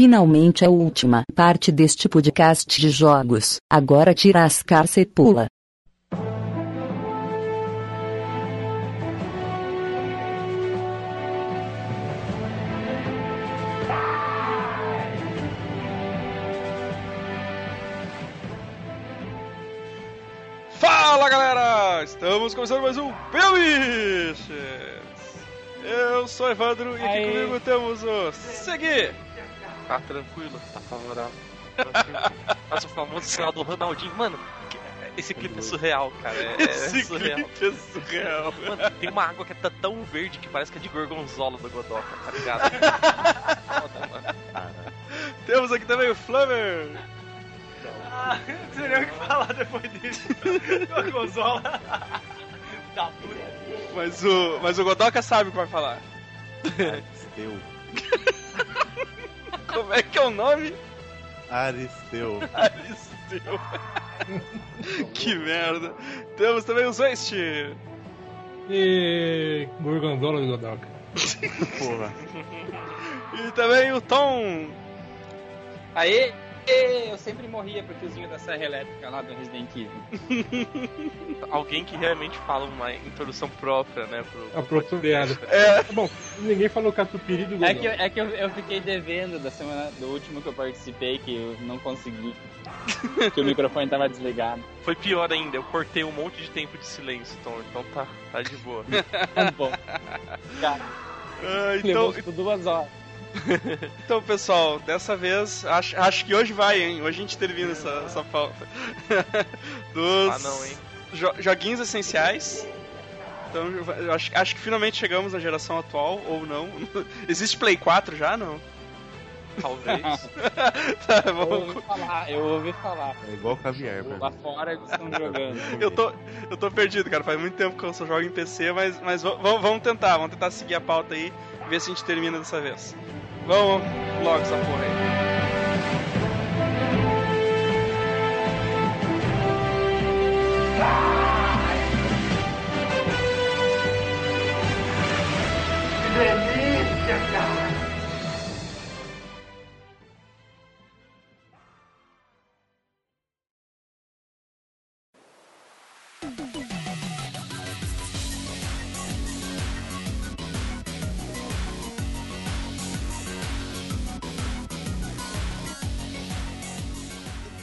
finalmente a última parte deste podcast de jogos. Agora tira as carças e pula. Fala galera! Estamos começando mais um Pelbiches! Eu sou Evandro e aqui comigo temos o Segui! Tá tranquilo, tá favorável. Faz o famoso sinal do Ronaldinho. Mano, esse clipe é surreal, cara. É, é Esse surreal. clipe é surreal. Mano, tem uma água que tá tão verde que parece que é de gorgonzola do Godoka, tá ligado? Foda, mano. Temos aqui também o Flamer! Ah, não sei nem o que falar depois disso. Gorgonzola. da puta. Mas o, mas o Godoka sabe o que vai falar. Aristeu. Como é que é o nome? Aristeu. Aristeu. que merda. Temos também o Zwest. E Gorgonzola do Godoka. Porra. E também o Tom. Aê! Eu sempre morria pro tiozinho da serra elétrica lá do Resident Evil. Alguém que realmente fala uma introdução própria, né? Pro... Apropriado. É, Tá bom, ninguém falou catupiry do É que, eu- é que eu, eu fiquei devendo da semana do último que eu participei, que eu não consegui. que o microfone tava desligado. Foi pior ainda, eu cortei um monte de tempo de silêncio, Tom, então tá, tá de boa. Tá bom. Cara, ah, então, duas horas. Então, pessoal, dessa vez, acho, acho que hoje vai, hein? Hoje a gente termina essa, essa pauta. Dos Ah, não, hein? jo- joguinhos essenciais. Então, eu acho, acho que finalmente chegamos na geração atual, ou não. Existe Play 4 já, não? Talvez. tá, Eu ouvi falar, eu ouvi falar. É igual caviar, velho. Lá fora eles estão jogando. Eu tô, eu tô perdido, cara. Faz muito tempo que eu só jogo em PC, mas, mas vamos tentar, vamos tentar seguir a pauta aí, ver se a gente termina dessa vez. Vamos logo essa porra aí.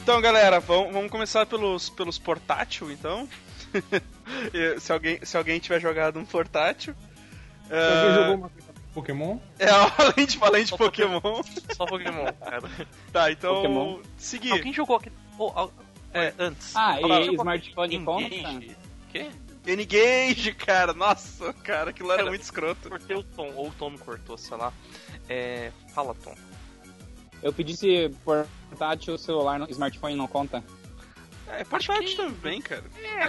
Então, galera, vamos, vamos começar pelos, pelos portátil, então. Se, alguém, se alguém tiver jogado um portátil. Alguém é, jogou uma coisa Pokémon? É, além de, além de Só Pokémon. Só Pokémon, cara. Tá, então. Pokémon. Seguir. Alguém jogou aqui. Oh, al- é, antes. Ah, e jogou smartphone conta? Quê? N-Gage, cara. Nossa, cara, aquilo era Cara, muito escroto. Cortei o Tom, ou o Tom me cortou, sei lá. É. Fala, Tom. Eu pedi se portátil, celular, smartphone não conta. É, portátil também, cara. É,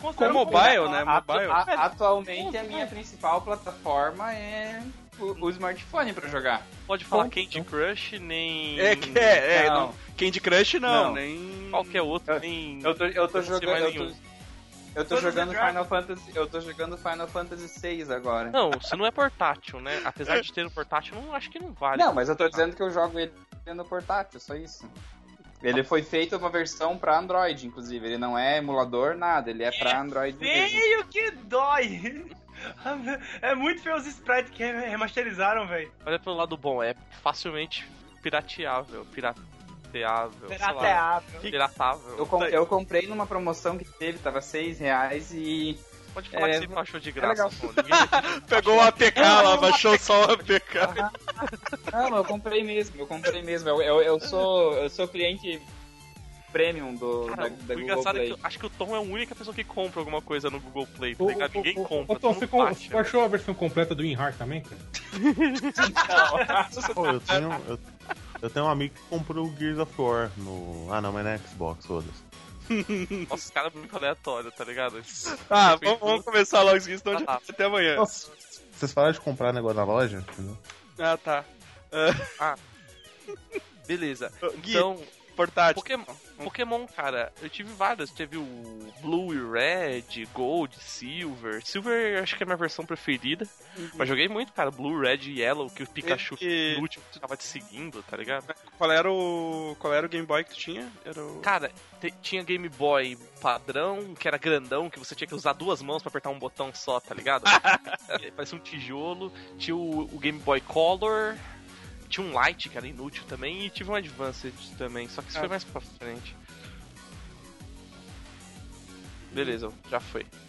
Com mobile, né? Mobile. A- atualmente a minha principal plataforma é o, o smartphone pra jogar. Pode falar Conta, Candy Crush, nem. É, que- é, é. Não. Não. Candy Crush não, Não. nem. Qualquer outro, Eu- nem. Eu tô, eu tô jogando. Eu tô, jogando Final Fantasy. Eu tô jogando Final Fantasy 6 agora. Não, se não é portátil, né? Apesar de ter um portátil, não acho que não vale. Não, mas eu tô dizendo que eu jogo ele no portátil, só isso. Ele foi feito uma versão pra Android, inclusive. Ele não é emulador, nada. Ele é pra Android mesmo. Feio que dói! É muito feio os sprites que remasterizaram, velho. Olha pelo lado bom, é facilmente pirateável. Pirateável. Pirateável. Piratável. Eu, com- eu comprei numa promoção que teve, tava 6 reais e. Pode falar É, que você baixou de é graça, legal. pô. Ninguém- Pegou o APK lá, baixou só o APK. Não, eu comprei mesmo, eu comprei mesmo. Eu, eu, eu sou, eu sou cliente premium do, Cara, da, da o Google engraçado é Play. que eu acho que o Tom é a única pessoa que compra alguma coisa no Google Play, tá ligado? Ninguém compra. Ô, Tom, você com- baixa. baixou a versão completa do WinRAR também, cara? Pô, eu tenho, eu, eu tenho um amigo que comprou o Gears of War no. Ah, não, mas na Xbox, foda-se. Nossa, os caras muito aleatório, tá ligado? Ah, vamos, vamos começar logo isso, senão Ah, tá. até amanhã. Nossa, Vocês falaram de comprar negócio na loja? Entendeu? Ah, tá. Beleza. Gui, Então, portátil. Pokémon, Pokémon, cara, eu tive vários. Teve o Blue e Red, Gold, Silver. Silver acho que é a minha versão preferida. Mas joguei muito, cara. Blue, Red e Yellow, que o Pikachu E- no último tava te seguindo, tá ligado? Qual era o. Qual era o Game Boy que tu tinha? Era o. Cara, tinha Game Boy padrão, que era grandão, que você tinha que usar duas mãos pra apertar um botão só, tá ligado? É, Parecia um tijolo. Tinha o, o Game Boy Color. Tinha um Light, que era inútil também. E tive um Advanced também, só que isso Ah. foi mais pra frente. Beleza, já foi.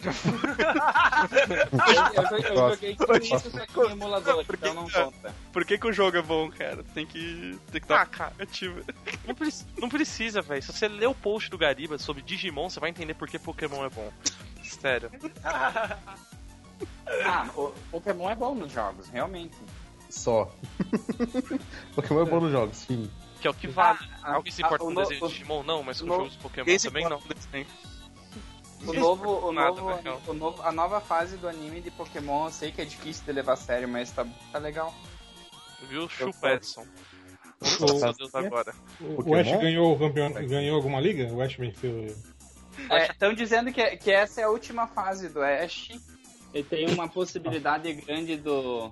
Eu, eu, eu Nossa. joguei tudo isso só que em emulador, Por que então não que- conta. Por que, que o jogo é bom, cara? Tem que. Tem que Ah, estar cara, ativo. não, preci- não precisa, velho. Se você ler o post do Gariba sobre Digimon, você vai entender por que Pokémon é bom. Sério. Ah, o Pokémon é bom nos jogos, realmente. Só. Pokémon é bom nos jogos, sim. Que é o que vale. Ah, Alguém se ah, importa o com no- desenho o- de Digimon? Não, mas com no- jogos de Pokémon também não. O novo, o Nada, novo, o novo, a nova fase do anime de Pokémon, eu sei que é difícil de levar a sério, mas tá, tá legal. Viu? Chupa. Edson. Deus agora. O, o? Ash ganhou, o campeão, ganhou alguma liga? O Ash venceu. Estão dizendo que, que essa é a última fase do Ash. E tem uma possibilidade grande do,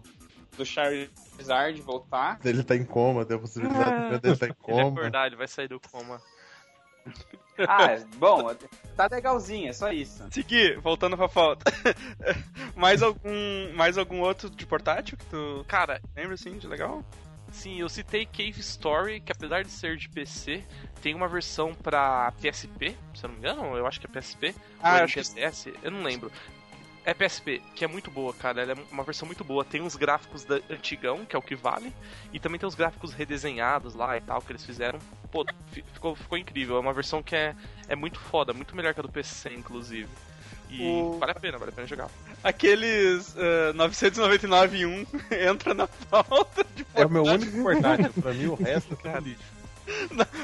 do Charizard voltar. Ele tá em coma, tem a possibilidade dele tá em Ele é coma. acordar, ele vai sair do coma. Ah, bom, tá legalzinho, é só isso. Seguir, voltando pra pauta. mais algum. Mais algum outro de portátil que tu Cara, lembra assim, de legal? sim, eu citei Cave Story, que apesar de ser de PC, tem uma versão pra PSP, se eu não me engano, eu acho que é PSP. Ah, ou é acho que- eu não lembro. É PSP, que é muito boa, cara. Ela é uma versão muito boa. Tem uns gráficos da antigão, que é o que vale, e também tem os gráficos redesenhados lá e tal que eles fizeram. Pô, fi- ficou, ficou incrível. É uma versão que é, é muito foda, muito melhor que a do PC, inclusive. E O- vale a pena, vale a pena jogar. Aqueles uh, 999 em 1 entra na pauta de É o meu único portátil. Pra mim, o resto é lixo.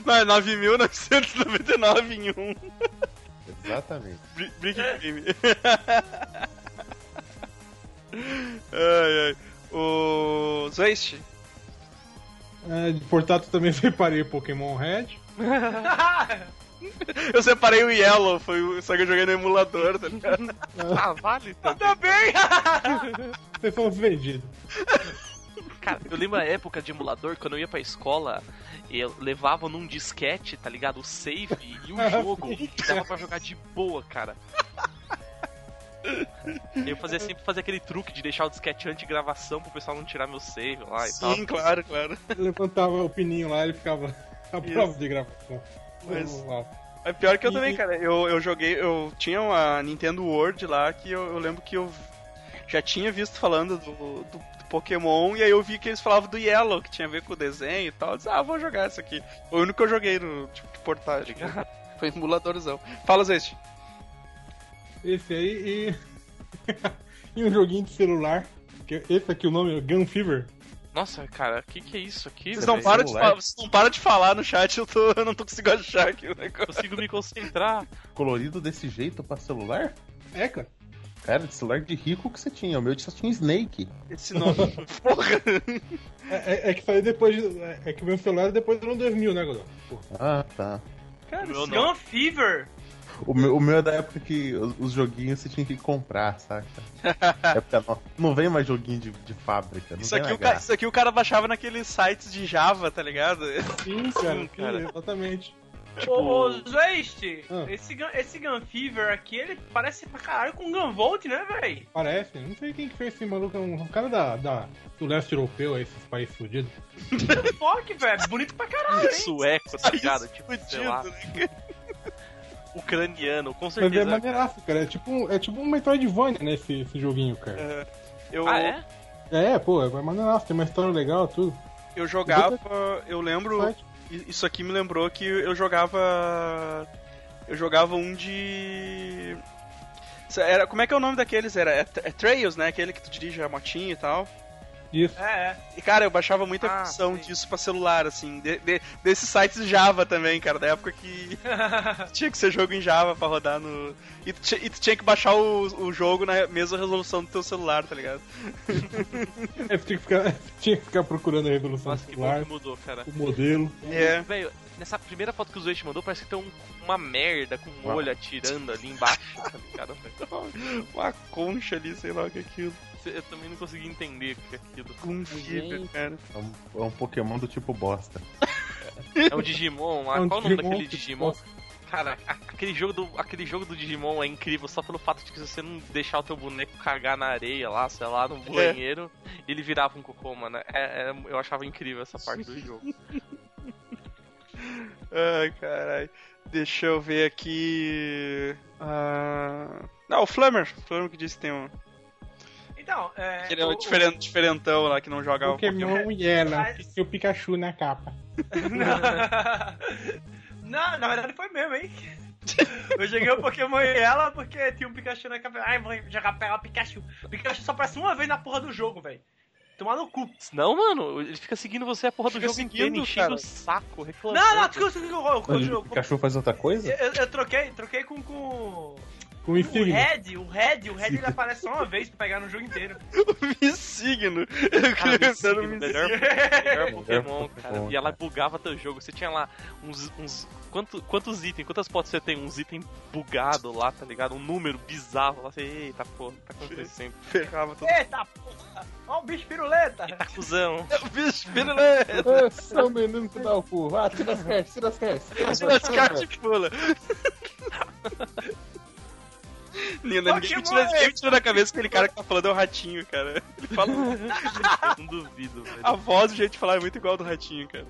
Não, é 9.999 em 1. Exatamente. Bri- Brick Game. ai, ai. O. Zweist. É, de portátil também separei Pokémon Red. Eu separei o Yellow, foi o... só que eu joguei no emulador, tá ligado? Ah, vale também. Também! Vocês são os vendidos. Cara, eu lembro a época de emulador, quando eu ia pra escola, eu levava num disquete, tá ligado? O save e o jogo. dava pra jogar de boa, cara. Eu fazia sempre fazer aquele truque de deixar o disquete anti-gravação pro pessoal não tirar meu save lá e tal. Sim, claro, claro. Levantava o pininho lá, ele ficava a prova de gravação. Mas-. É pior que eu E- também, cara. Eu, eu joguei, eu tinha uma Nintendo World lá que eu, eu lembro que eu já tinha visto falando do, do, do Pokémon e aí eu vi que eles falavam do Yellow, que tinha a ver com o desenho e tal. Eu disse, ah, vou jogar isso aqui. Foi o único que eu joguei no tipo de portátil. Foi emuladorzão. Fala, Zeste. Esse aí e. e um joguinho de celular. que Esse aqui o nome é Gun Fever. Nossa, cara, o que, que é isso aqui? Vocês não, param de falar, vocês não param de falar no chat, eu, tô, eu não tô conseguindo achar aqui o negócio. consigo me concentrar. Colorido desse jeito pra celular? É, cara. Cara, de celular de rico que você tinha. O meu só tinha Snake. Esse nome. Porra. É, é- é que saiu depois. de- É, é que meu celular é depois do ano 2000, né, Godão? Ah, tá. Cara, Meu esse- não. Gun Fever! O meu, o meu é da época que os, os joguinhos você tinha que comprar, saca? época não, não vem mais joguinho de, de fábrica. Não isso, aqui o cara, isso aqui o cara baixava naqueles sites de Java, tá ligado? Sim, cara. sim, cara. exatamente. Ô, ô Zweist, Ah. esse, Gun- esse Gun Fever aqui, ele parece pra caralho com Gun Volt, né, véi? Parece. Não sei quem que fez esse maluco. é Um cara da, da, do leste europeu, aí, esses países fudidos. Fuck, velho, bonito pra caralho, hein? Sueco, tá ligado? Tipo, sei Fudido, lá, né? ucraniano, com Mas é certeza. maneiraço, cara. É tipo, um- é tipo um Metroidvania, né, esse, esse joguinho, cara. Eu, Ah, é? É, pô, é maneiraço. Tem uma história legal, tudo. eu jogava. Eu lembro. Isso aqui me lembrou que eu jogava. Eu jogava um de. Era, como é que é o nome daqueles? Era é, é Trails, né? Aquele que tu dirige a motinha e tal. Isso. É, é. E, cara, eu baixava muita Ah, função sim. disso pra celular, assim. De, de- desses sites Java também, cara. Da época que tinha que ser jogo em Java pra rodar no. E tu, e tu tinha que baixar o, o jogo na mesma resolução do teu celular, tá ligado? É, tinha, que ficar, tinha que ficar procurando a resolução Nossa, do que bom celular, que mudou, cara. o modelo. É. Velho, nessa primeira foto que o Zoe te mandou, parece que tem um- uma merda com um olho atirando ali embaixo, tá ligado? Uma concha ali, sei lá o que é aquilo. Eu também não consegui entender o que é aquilo. Com fibra, cara. É um, é um Pokémon do tipo bosta. É um Digimon lá. É um Qual o nome Digimon daquele que Digimon? Cara, aquele jogo, do, aquele jogo do Digimon é incrível só pelo fato de que você não deixar o teu boneco cagar na areia lá, sei lá, no banheiro, ele virava um cocô, mano. É, é- eu achava incrível essa parte do jogo. Ai, caralho. Deixa eu ver aqui. Ah... Não, o Flammer. O Flammer que disse que tem um. Então, é. Ele é o- um diferen- diferentão lá que não joga o Pokémon e ela, Mas- que tem o Pikachu na capa. Não, na verdade foi mesmo, hein? Eu joguei o Pokémon e ela porque tinha um Pikachu na cabeça. Ai, vou jogar Pikachu. O Pikachu só aparece uma vez na porra do jogo, velho. Tomar no cu. Não, mano, ele fica seguindo você a porra do Fica jogo inteiro, enchendo cara. o saco, reclamando. Não, não, desculpa, desculpa, Mas eu, o Pikachu faz outra coisa? eu, eu troquei, troquei com, com Com o o Insignia. Red, o Red, o Red ele aparece só uma vez pra pegar no jogo inteiro. Missigno. Eu Cara, Missigno. melhor, melhor Pokémon, cara. E ela bugava teu jogo. Você tinha lá uns. uns quanto, quantos itens? Quantas fotos você tem? Uns itens bugados lá, tá ligado? Um número bizarro lá. Você, eita porra, o que tá acontecendo? Ferrava todo Eita porra! Ó o bicho piruleta! Eita cuzão. o bicho, piruleta. É o menino que dá o cu. Ah, tira as cartas, tira as cartas. Tira as cartas e pula. Linda, ninguém me tira, ninguém me tira da cabeça que aquele cara que tá falando é o ratinho, cara. Ele fala. Eu não duvido, velho. A voz, o jeito de falar é muito igual ao do ratinho, cara.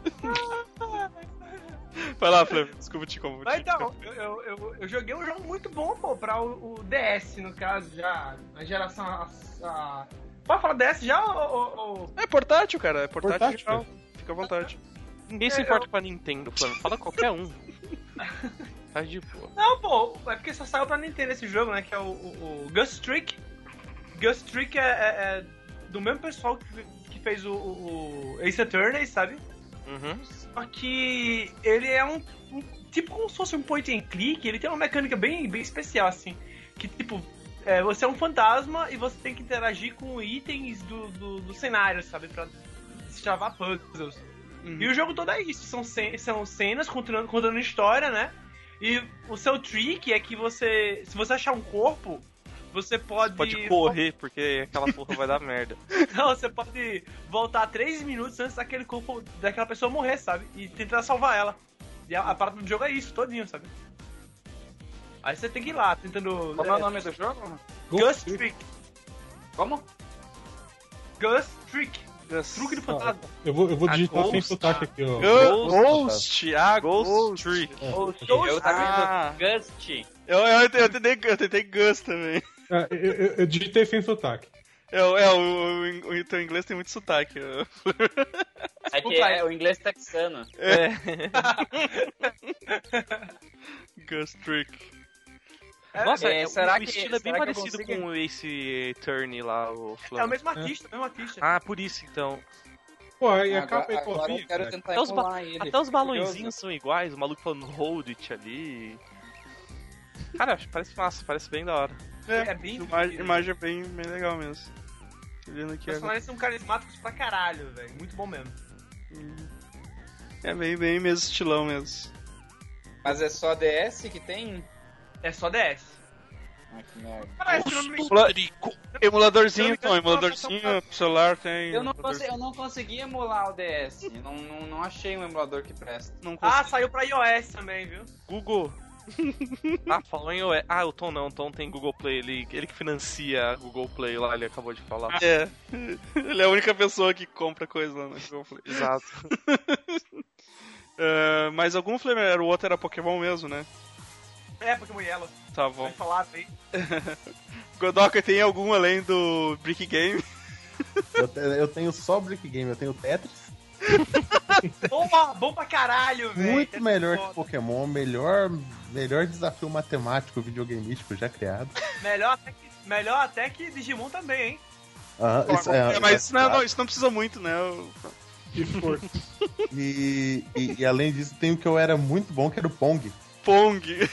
Vai lá, Flávio, desculpa te como. Mas então, eu, eu, eu, eu joguei um jogo muito bom, pô, pra o, o DS, no caso, já, na geração. A, a... Pode falar DS já ou. ou- É portátil, cara. É portátil, Portátil, geral. Fica à vontade. Ninguém se importa com a Nintendo, Flávio. Fala qualquer um. Tá de boa. Não, pô, é porque só saiu pra Nintendo esse jogo, né? Que é o, o, o Ghost Trick. Ghost Trick é, é- é do mesmo pessoal que, que fez o, o, Ace Attorney, sabe? Uhum. Só que ele é um, um- Tipo como se fosse um point and click, ele tem uma mecânica bem, bem especial, assim. Que tipo. é, você é um fantasma e você tem que interagir com itens do, do, do cenário, sabe? Pra destravar puzzles. E o jogo todo é isso, são, são cenas contando, contando história, né? E o seu trick é que você. Se você achar um corpo, você pode. Pode correr, porque aquela porra vai dar merda. Não, você pode voltar 3 minutos antes daquele corpo, daquela pessoa morrer, sabe? E tentar salvar ela. E a, a parada do jogo é isso, todinho, sabe? Aí você tem que ir lá, tentando. Como é o nome do jogo? Ghost Trick. Como? Ghost Trick. Truque do fantasma. Eu vou, eu vou digitar sem Ghost. sotaque aqui, ó. Ghost, Ghost, ah, Ghost Ghost. Trick. Ghost. Ghost. Eu tava Ah. Gust. Eu, eu, eu, tentei, eu tentei Gus também. Ah, eu, eu- eu digitei sem sotaque. É, o- é o, o, o teu inglês tem muito sotaque. É que é o inglês texano. É. Ghost Trick. Nossa, é, é, será o que- estilo é bem parecido consigo- com o Ace Attorney lá, o É o mesmo artista, o mesmo artista. Ah, por isso então. Pô, aí a Agora, capa é agora quero cara. tentar Até os, ba- ele. até os balãozinhos são iguais, o maluco falando hold it ali. Cara, parece massa, parece bem da hora. É, É bem a imagem, imagem é bem, bem legal mesmo. Os aqui agora. personagens são carismáticos pra caralho, velho. Muito bom mesmo. É bem, bem mesmo estilão mesmo. Mas é só DS que tem? É só DS. Ah, que merda. Parece que não Emuladorzinho, então, emuladorzinho pro celular tem. Eu não, consegui, eu não consegui emular o DS. Eu não, não, não achei um emulador que presta. Não Ah, saiu pra iOS também, viu? Google. ah, falou em iOS. Ah, o Tom não, o Tom tem Google Play, ele, ele que financia a Google Play lá, ele acabou de falar. É. Ele é a única pessoa que compra coisa lá no Google Play. Exato. Ah, mas algum Flamer era o outro era Pokémon mesmo, né? É, Pokémon Yellow. Tá bom. Vai falar aí. Godoka tem algum além do Brick Game? Eu, te- eu tenho só Brick Game, eu tenho Tetris. Bom, pra- bom pra caralho, velho. Muito É melhor foda. que Pokémon, melhor, melhor desafio matemático videogameístico já criado. Melhor até, que, melhor até que Digimon também, hein? Aham, isso é- É, mas não, não, isso não precisa muito, né? Eu- Esforço. E, e, e além disso, tem o que eu era muito bom, que era o Pong. Pong.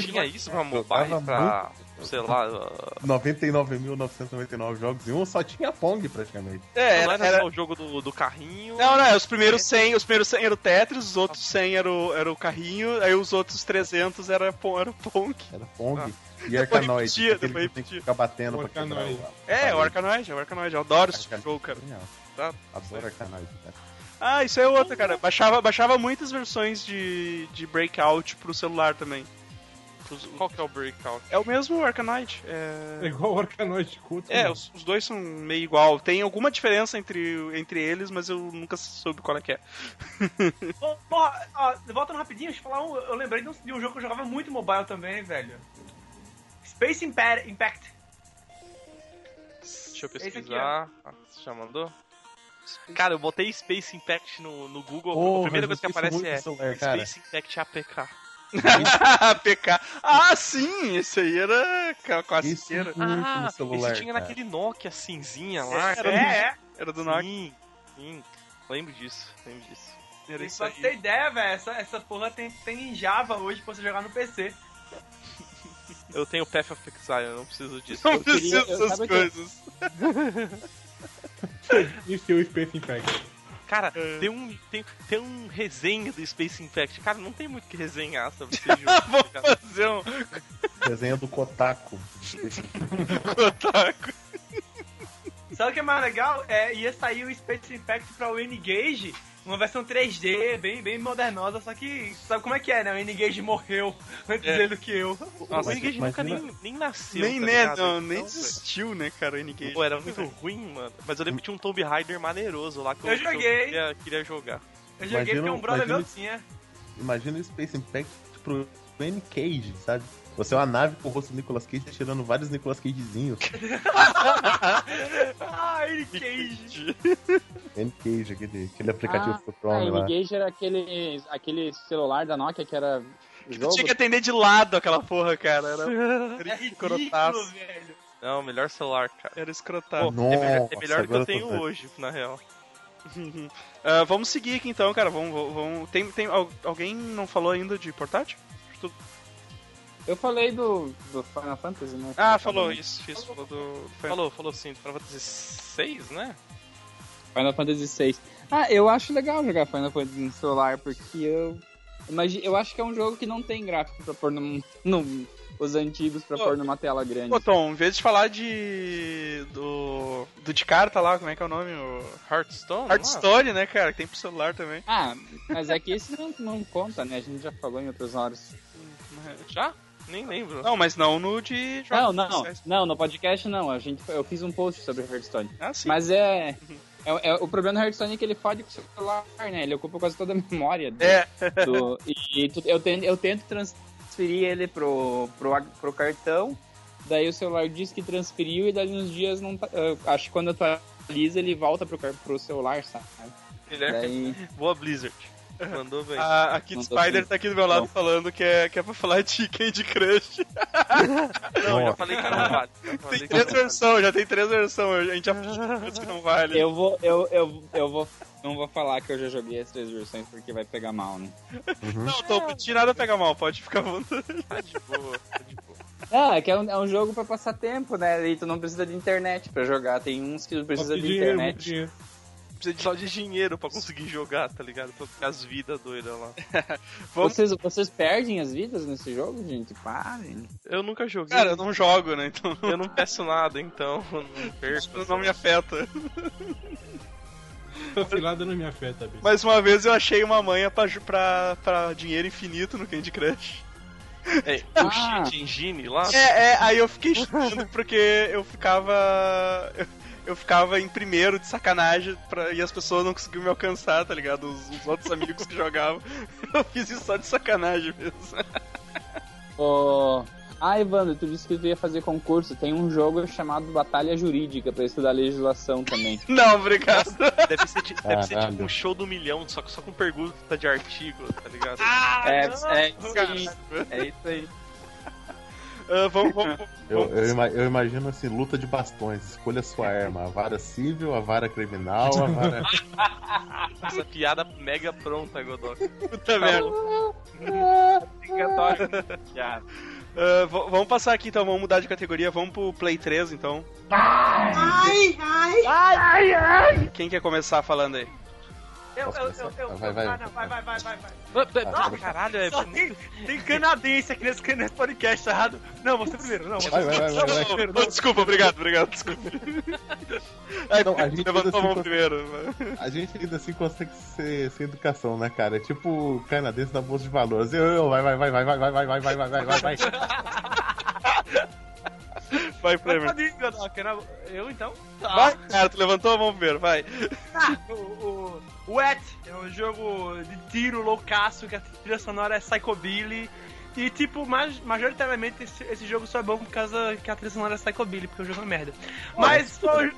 Tinha isso pra mobile, pra, sei lá, uh, 99.999 jogos e um só tinha Pong praticamente. É, era, era, o jogo do, do carrinho. Não, não, os primeiros 100, os primeiros 100 era o Tetris, os outros 100 era o, era o carrinho, aí os outros 300 era, era o Pong. Era Pong. Ah. E Depois repetia, aquele depois que tem que repetia. ficar batendo O pra o- É, o parede. Arkanoid, o Arkanoid, eu adoro esse jogo, cara. Tá. Adoro Arkanoid, cara. Ah, isso é outra, cara. Baixava, baixava muitas versões de, de Breakout pro celular também. Os- Qual que é o breakout? É o mesmo Arkanoid. É É, igual o Arkanoid de culto. é né? os, os dois são meio igual. Tem alguma diferença entre, entre eles, mas eu nunca soube qual é que é. Ô, Porra, ó, voltando rapidinho, deixa eu falar um. Eu lembrei de um, de um jogo que eu jogava muito mobile também, velho. Space Impa- Impact. Deixa eu Esse aqui, pesquisar. Ah, você já mandou? Cara, eu botei Space Impact no, no Google. Porra, a primeira coisa que aparece é do celular. Space Impact APK. PK. Ah, sim! Esse aí era ca- com a Isso cera. muito Ah, celular. esse tinha cara. naquele Nokia cinzinha lá. Era, É, é. era do Nokia. Sim, sim. Lembro disso, lembro disso. Era E isso pra você ter ideia, velho, essa, essa porra tem, tem em Java hoje pra você jogar no PC. Eu tenho Path of Exile, eu não preciso disso. Não Eu eu- dessas que- coisas. É o Space Impact. Cara, É. tem um, tem, tem um resenha do Space Impact. Cara, não tem muito o que resenhar sobre esse jogo. Vou cara. fazer um Desenho do Kotaku. otaku. Sabe o que é mais legal? É, ia sair o Space Impact pra o N-Gage, uma versão 3D, bem, bem modernosa, só que sabe como é que é, né? O N-Gage morreu antes É. dele do que eu. Nossa, o Mas Engage nunca nem, nem nasceu. Nem, tá né, não, nem Então, existiu, né, cara, o N-Gage. Pô, era muito ruim, mano. Mas eu lembro que tinha um Tomb Raider maneiroso lá que eu, Eu que joguei. queria, queria jogar. Eu joguei Imagina- porque um brother meu imagina- tinha. Imagina o Space Impact pro N-Cage, sabe? Você é uma nave com o rosto do Nicolas Cage tirando vários Nicolas Cagezinhos. Ah, N-Gage. N-Cage, aquele, aquele aplicativo Ah, pro Chrome lá. Engage era aquele, aquele celular da Nokia que era jogo. Tinha que atender de lado aquela porra, cara. Era, É escrotaço. velho. Não, melhor celular, cara. Era escrotaço. Pô, é melhor, é Nossa, melhor do que eu tenho hoje, na real. Ah, vamos seguir aqui então, cara. Vamos, vamos, Tem, tem al- alguém não falou ainda de portátil? Eu falei do, do Final Fantasy, né? Ah, falou isso, isso, falou do. foi- Falou, falou sim, do Final Fantasy 6, né? Final Fantasy VI. Ah, eu acho legal jogar Final Fantasy no celular, porque eu. Imagina, eu acho que é um jogo que não tem gráfico pra pôr num. num os antigos pra Ô, pôr numa tela grande. Ô, Tom, em vez de falar de. do. do de carta lá, como é que é o nome? O Hearthstone? Hearthstone, né, cara? Que tem pro celular também. Ah, mas é que esse não, não conta, né? A gente já falou em outras horas. Já? Nem lembro. Não, mas não no de. Não, não, especiais. não, no podcast não. A gente, eu fiz um post sobre Hearthstone. Ah, sim. Mas é, é, é- O problema do Hearthstone é que ele fode com o celular, né? Ele ocupa quase toda a memória. Do, É. do- e, e tu- eu, tento, eu tento transferir ele pro, pro, pro cartão. Daí o celular diz que transferiu e daí uns dias não tá. acho que quando atualiza ele volta pro, pro celular, sabe? Ele é Daí. boa Blizzard. Mandou bem. A, a Kid Não tô Spider assim. tá aqui do meu lado Não. falando que é, que é pra falar de Candy Crush. não, eu já falei que não vale. Tem três não versões, já tem três versões. A gente já falou que não vale. Eu vou. Eu, eu, eu vou. Não vou falar que eu já joguei as três versões porque vai pegar mal, né? Não, Tom, pra ti nada pega mal, pode ficar à vontade. Tá de boa, tá de boa. Ah, é que é um, é um jogo pra passar tempo, né? E tu não precisa de internet pra jogar. Tem uns que tu precisa Só de internet. dinheiro. Precisa de- só de dinheiro pra conseguir jogar, tá ligado? Pra ficar as vidas doidas lá. Vamos- Vocês, vocês perdem as vidas nesse jogo, gente? Parem. Eu nunca joguei. Cara, eu não jogo, né? Então eu não peço nada, então eu não perco. isso não me afeta. Essa cilada não me afeta, bicho. Mais uma vez eu achei uma manha pra, pra, pra dinheiro infinito no Candy Crush. É, o Ah. cheat engine lá. É, é, aí eu fiquei chutando porque eu ficava. Eu, eu ficava em primeiro de sacanagem pra, e as pessoas não conseguiam me alcançar, tá ligado? Os, os outros amigos que jogavam. Eu fiz isso só de sacanagem mesmo. Ô, Ah, Evandro, tu disse que tu ia fazer concurso. Tem um jogo chamado Batalha Jurídica pra estudar legislação também. Não, obrigado. Deve ser, ti- deve ser tipo um show do milhão, só só com pergunta de artigo, tá ligado? Ah, É, não, é, cara. sim, é isso aí. Ah, vamos, vamos, Eu, eu, ima- eu imagino assim, luta de bastões. Escolha sua arma. A vara civil, a vara criminal, a vara. Essa piada mega pronta, Godok. Puta merda. Obrigatório. Já. Ah, vamos passar aqui então, vamos mudar de categoria, vamos pro Play 3 então. Ai, ai. Quem quer começar falando aí? Eu, eu, eu, eu, Vai, vai. Ah, não, vai, vai, vai, vai, vai. Ah, Caralho, é Só tem, tem canadense aqui nesse, nesse podcast, tá errado? Não, você primeiro, não. Vai, vai, vai, vai, primeiro, Oh, desculpa, obrigado, obrigado, desculpa. Não, a gente levantou a mão assim- primeiro. A gente ainda assim consegue ser, ser educação, né, cara? É tipo canadense da bolsa de valores. Eu, eu, vai, vai, vai, vai, vai, vai, vai, vai, vai, vai, vai, vai, vai. Flamer. né? Eu então? Vai, cara, tu levantou a mão primeiro, vai. O, o, o Wet é um jogo de tiro loucaço, que a trilha sonora é Psychobilly. E, tipo, mas, majoritariamente esse, esse jogo só é bom por causa que a trilha sonora é Psychobilly, porque o jogo é uma merda. Mas foi,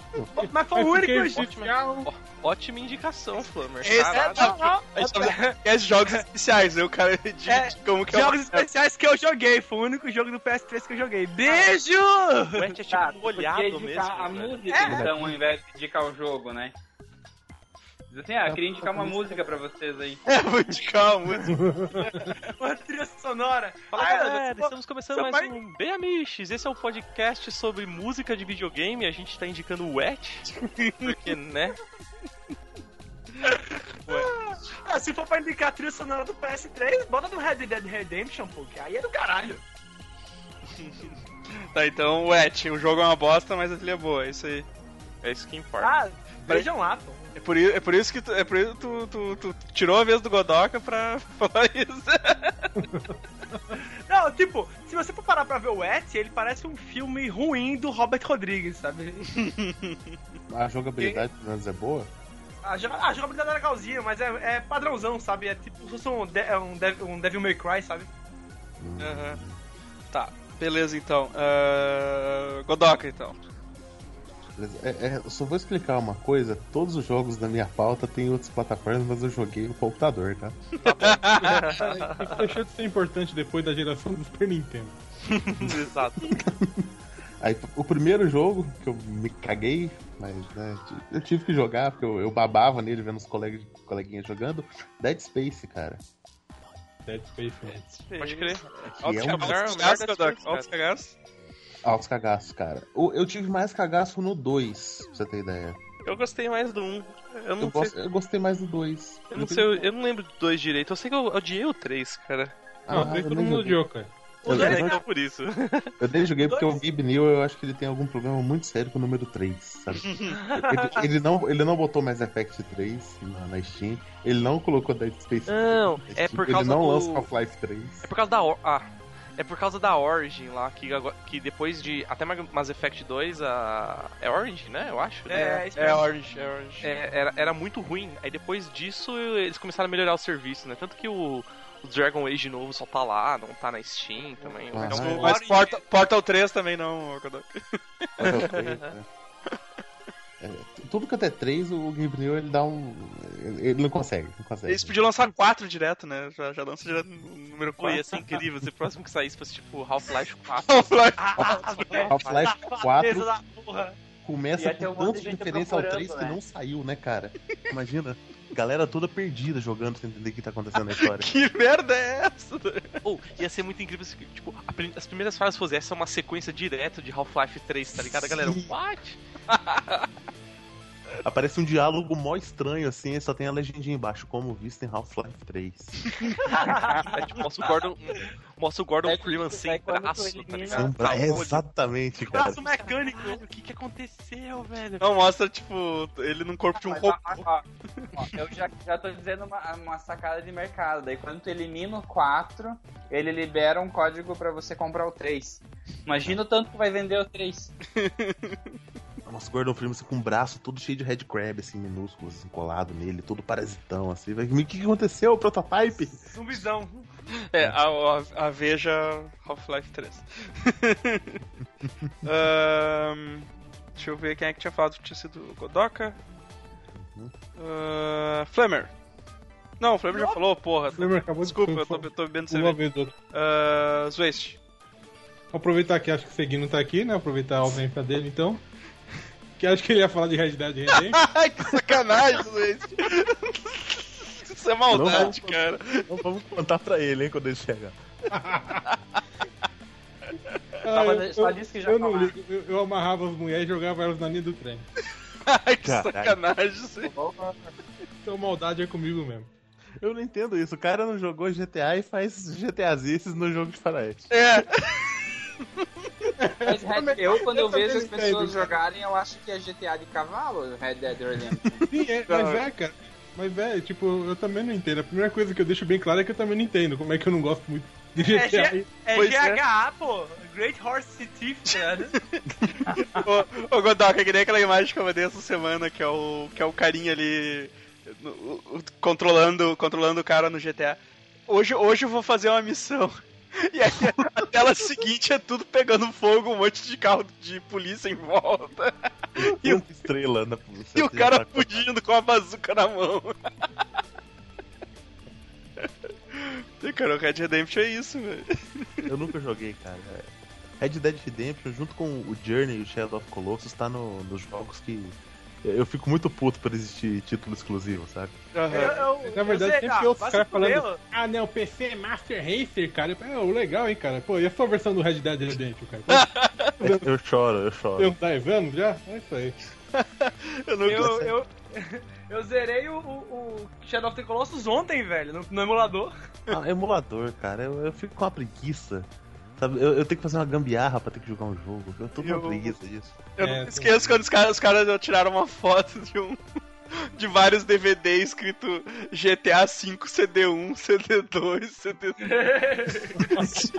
mas foi o único jogo. Ótima indicação, Flamer. Esse é, não, tá é jogos especiais, né? O cara diz É, como que é Jogos uma- especiais que eu joguei, foi o único jogo do PS3 que eu joguei. Beijo! O Wet é tipo Tá, indicar mesmo. a velho. música, É. então, ao invés de indicar o jogo, né? Diz assim, ah, eu queria indicar uma música pra vocês aí. É, vou indicar uma música. Uma trilha sonora. Fala Ah, galera, estamos começando mais pai- um Bem Amiches. Esse é um podcast sobre música de videogame. A gente tá indicando o Wet, porque, né? Ah, se for pra indicar a trilha sonora do PS3, bota do Red Dead Redemption, pô, que aí é do caralho. Tá, então, Wet, o jogo é uma bosta, mas a trilha é boa, é isso aí. É isso que importa. Ah, vejam lá, pô. É por, é por isso que tu, é por isso que tu, tu, tu tirou a vez do Godoka pra falar isso. Não, tipo, se você for parar pra ver o Et, ele parece um filme ruim do Robert Rodrigues, sabe? A jogabilidade, pelo menos, é boa. A, jo- a jogabilidade é legalzinha, mas é, é padrãozão, sabe? É tipo se fosse um, de- é um, Dev- um Devil May Cry, sabe? Aham. Tá, beleza então. Uh... Godoka então. É, é, eu só vou explicar uma coisa: todos os jogos da minha pauta tem outras plataformas, mas eu joguei no computador, tá? Isso deixou de ser importante depois da geração do Super Nintendo. Exato. Aí, o primeiro jogo que eu me caguei, mas né, eu tive que jogar, porque eu, eu babava nele vendo os colegas, coleguinhas jogando, Dead Space, cara. Dead Space, né? Pode crer. Que Altos é um Cagaços, melhor Altos cagaços, cara. O- Eu tive mais cagaço no 2, pra você ter ideia. Eu gostei mais do 1. Um. Eu não Eu, sei. gosto- eu gostei mais do 2. Eu não, sei, eu, eu não lembro do 2 direito. Eu sei que eu odiei o 3, cara. Não, Ah, tem eu todo nem mundo odiou, cara. Eu, Eu eu, não por isso. eu nem joguei porque o. Gib New eu acho que ele tem algum problema muito sério com o número 3, sabe? ele, ele não, ele não botou Mass Effect 3 na, na Steam, ele não colocou Dead Space 3 Não, é por causa Ele não do- lança Half-Life 3. É por causa da. Ah. É por causa da Origin lá, que, que depois de. Até Mass Effect 2, a. É Origin, né? Eu acho. né? É, isso É mesmo. Orange, é Orange. É, era, era muito ruim. Aí depois disso eles começaram a melhorar o serviço, né? Tanto que o, o Dragon Age novo só tá lá, não tá na Steam também. Ah, Então, é. Mas Portal, Portal 3 também não, Godoka. tudo que até 3, o Gabe New ele dá um. Ele não consegue, não consegue. Eles podiam lançar 4 direto, né? Já, já lança direto no número Pô, ia 4. ser incrível se o próximo que saísse fosse tipo Half-Life 4. Half-Life. Half-Life Beleza 4 da porra. começa um com de diferença ao procurando, 3 que né? não saiu, né, cara? Imagina, galera toda perdida jogando sem entender o que tá acontecendo na história. Que merda é essa? Ou ia ser muito incrível se, tipo, as primeiras fases fossem essa é uma sequência direto de Half-Life 3, tá ligado? A galera, what? Aparece um diálogo mó estranho assim, só tem a legendinha embaixo, como visto em Half-Life 3. É, tipo, mostra o Gordon, mostra o Gordon É, Freeman é sem braço, tá elimina- ligado? Tá, é, exatamente, cara. Braço mecânico. O que que aconteceu, velho? Não, mostra, tipo, ele num corpo de um robô. ó, ó, ó, eu já, já tô dizendo uma, uma sacada de mercado. Daí quando tu elimina o 4, ele libera um código pra você comprar o 3. Imagina o tanto que vai vender o 3. Nossa, o Gordon Freeman assim, com o braço todo cheio de headcrab, assim, minúsculo, assim, colado nele, todo parasitão, assim. Vai, O que, que aconteceu, prototype? Zumbizão. É, a, a, a Veja Half-Life 3. Ahn, deixa eu ver quem é que tinha falado que tinha sido o Godoka. Uh, Flamer. Não, o Flamer já falou, porra. Lembra, acabou Desculpa, de eu tô, tô bebendo uma cerveja. vez outra. Uh, Zwest. aproveitar que acho que o Seguinho não tá aqui, né? Aproveitar a ausência dele, então. Que acho que ele ia falar de Red Dead Redemption. Ai, que sacanagem, Luiz. Isso é maldade, Não, cara. Então vamos contar pra ele, hein, quando ele chegar. Ah, eu, não ligo, amarrava as mulheres e jogava elas na linha do trem. Ai, que Caralho. sacanagem. isso aí. Então maldade é comigo mesmo. Eu não entendo isso. O cara não jogou GTA e faz GTAzices no jogo de faroeste. É, Mas Red- eu, quando eu Eu vejo as pessoas cara. jogarem, eu acho que é GTA de cavalo, Red Dead Redemption. Sim, é, mas é, cara. Mas é, tipo, eu também não entendo. A primeira coisa que eu deixo bem claro é que eu também não entendo. Como é que eu não gosto muito de É, GTA? G- é Pois é. GHA, pô. Great Horse Thief, tá ligado? Ô, ô Godoka, é que nem aquela imagem que eu mandei essa semana, que é o, que é o carinha ali no- o- controlando, controlando o cara no GTA. Hoje, hoje eu vou fazer uma missão. E aí a tela seguinte é tudo pegando fogo, um monte de carro de polícia em volta. E uma estrela na E o cara fugindo com a bazuca na mão. E, cara, o Red Redemption é isso, velho. Eu nunca joguei, cara. Red Dead Redemption, junto com o Journey e o Shadow of Colossus, tá no- nos jogos que. Eu fico muito puto por existir título exclusivo, sabe? Eu, eu, Na verdade, eu sei, sempre ah, eu fuder, falando, ah não, PC é Master Racer, cara. É, ô, legal, hein, cara. Pô, e a sua versão do Red Dead Redemption, cara? Eu choro, eu choro. eu tá anos já? É isso aí. Eu não Eu, eu, eu zerei o, o, o Shadow of the Colossus ontem, velho, no, no emulador. Ah, emulador, cara, eu, eu fico com uma preguiça. Sabe, eu, eu tenho que fazer uma gambiarra pra ter que jogar um jogo. Eu tô com Eu- preguiça disso. Eu É, não esqueço quando os caras, os caras tiraram uma foto de um. De vários DVD escrito GTA V, CD1, CD2, CD3.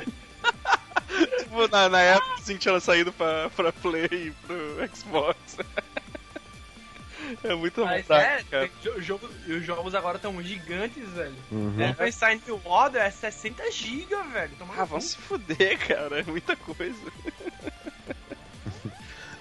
tipo, na, na época assim, tinha saído pra, pra Play e pro Xbox. é muito Mas é, jogo, os jogos agora estão gigantes, velho. Uhum. O Wolfenstein New Order é 60 GB, velho. Toma Ah, cu. se fuder, cara. É muita coisa.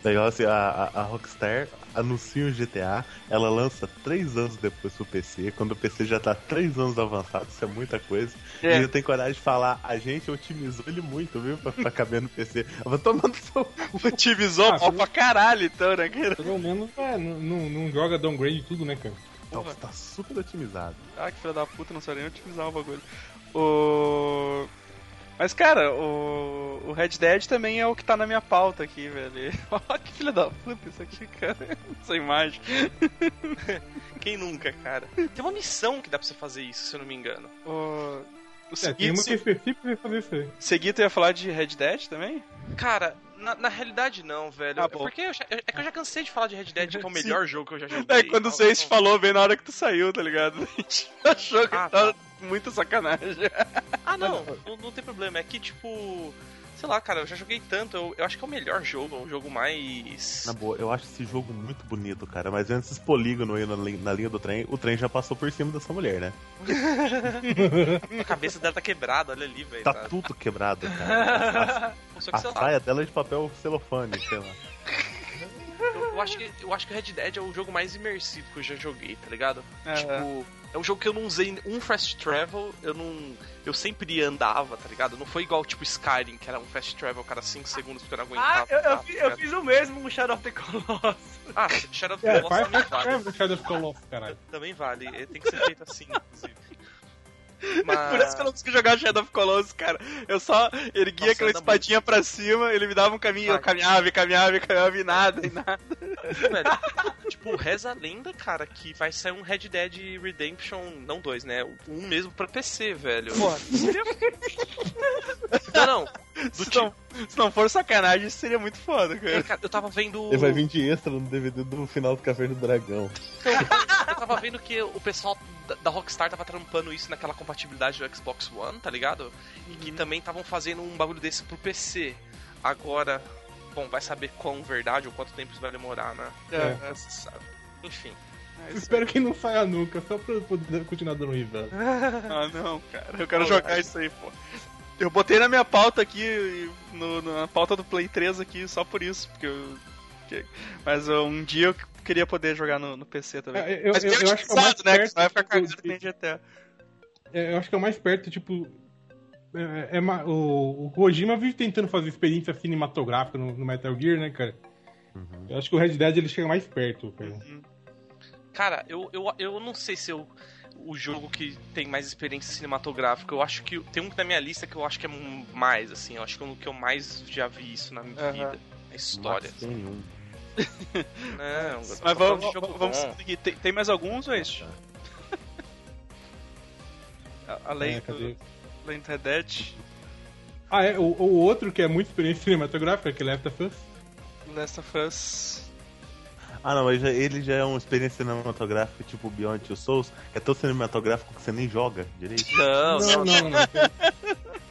Legal assim, a, a, a Rockstar anuncia o GTA, ela lança três anos depois pro PC, quando o PC já tá três anos avançado, isso é muita coisa. É. E eu tenho coragem de falar, a gente otimizou ele muito, viu? Pra, pra caber no PC. Eu vou tomando seu. Otimizou Ah, pra caralho, então, né, cara? Pelo menos é, não, não, não joga downgrade e tudo, né, cara? Não, tá super otimizado. Ah, que filho da puta, não sabia nem otimizar o bagulho. O. Mas, cara, o... o Red Dead também é o que tá na minha pauta aqui, velho. Olha que filho da puta isso aqui, cara. Essa imagem. Quem nunca, cara? Tem uma missão que dá pra você fazer isso, se eu não me engano. O, o É, tem uma que é Seguito, específica pra fazer isso aí. Seguito ia falar de Red Dead também? Cara, na, na realidade não, velho. Ah, É porque eu é que eu já cansei de falar de Red Dead, que é o melhor jogo que eu já joguei. É, quando o Zeus não- falou bem na hora que tu saiu, tá ligado? A gente achou que Ah, tava muito sacanagem. Ah, não, não, não tem problema. É que, tipo. Sei lá, cara, eu já joguei tanto. Eu, eu acho que é o melhor jogo, é o jogo mais. Na boa, eu acho esse jogo muito bonito, cara, mas antes esse polígono aí na, na linha do trem, o trem já passou por cima dessa mulher, né? A cabeça dela tá quebrada, olha ali, velho. Tá tá- tudo quebrado, cara. A lá, saia dela é de papel celofane, sei lá. Eu, acho que, eu acho que o Red Dead é o jogo mais imersivo que eu já joguei, tá ligado? É. Tipo, é um jogo que eu não usei um fast travel, eu não. Eu sempre andava, tá ligado? Não foi igual tipo Skyrim, que era um fast travel cada 5 segundos porque eu não Ah, aguentava. eu, eu, tá fiz, eu fiz o mesmo com Shadow of the Colossus. Ah, Shadow of the É, Colossus faz também vale. no Shadow of Colossus, caralho. Também vale. é, Tem que ser feito assim, inclusive. Mas... Por isso que eu não consegui jogar Shadow of Colossus, cara. Eu só erguia Nossa, aquela espadinha pra cima, ele me dava um caminho, eu caminhava, e caminhava, e caminhava e nada, e nada. velho, tipo, reza a lenda, cara, que vai sair um Red Dead Redemption, não dois, né? Um mesmo pra PC, velho. Não, não. Do Se tipo, não, se não for sacanagem, isso seria muito foda, é, cara. cara, eu tava vendo. Ele vai vir de extra no DVD do final do Café do Dragão. Eu tava vendo que o pessoal da- Rockstar tava trampando isso naquela compatibilidade do Xbox One, tá ligado? E que também estavam fazendo um bagulho desse pro PC. Agora, bom, vai saber quão verdade ou quanto tempo isso vai demorar, né? É. Você sabe. Enfim. É Espero que não saia nunca, só pra eu poder continuar dando risada. Ah, não, cara. Eu quero jogar isso aí, pô. Eu botei na minha pauta aqui, no- na pauta do Play 3 aqui, só por isso, porque eu. que- Mas um dia eu queria poder jogar no, no PC também. É, eu- Mas eu- bem eu acho que é o mais né? Que perto você vai ficar do- cagando de- que nem GTA. É, eu acho que é o mais perto, tipo, é, é ma- o, o Kojima vive tentando fazer experiência cinematográfica no, no Metal Gear, né, cara? Uhum. Eu acho que o Red Dead ele chega mais perto, cara. Cara, eu, eu, eu não sei se eu, o jogo que tem mais experiência cinematográfica. Eu acho que tem um na minha lista que eu acho que é um mais, assim. Eu acho que é o que eu mais já vi isso na minha Aham. vida. A história. Max Payne 1. Não, Mas vamos, de jogo vamos bom. seguir. Tem, tem mais alguns ou é isso? A- Além É, do além do Red Dead, Ah, é, o, o outro que é muito experiência cinematográfica, que é Left of Us. Last of Us. Ah, não, mas já- ele já é uma experiência cinematográfica tipo Beyond Two Souls, que é tão cinematográfico que você nem joga direito. Não, não, não, não.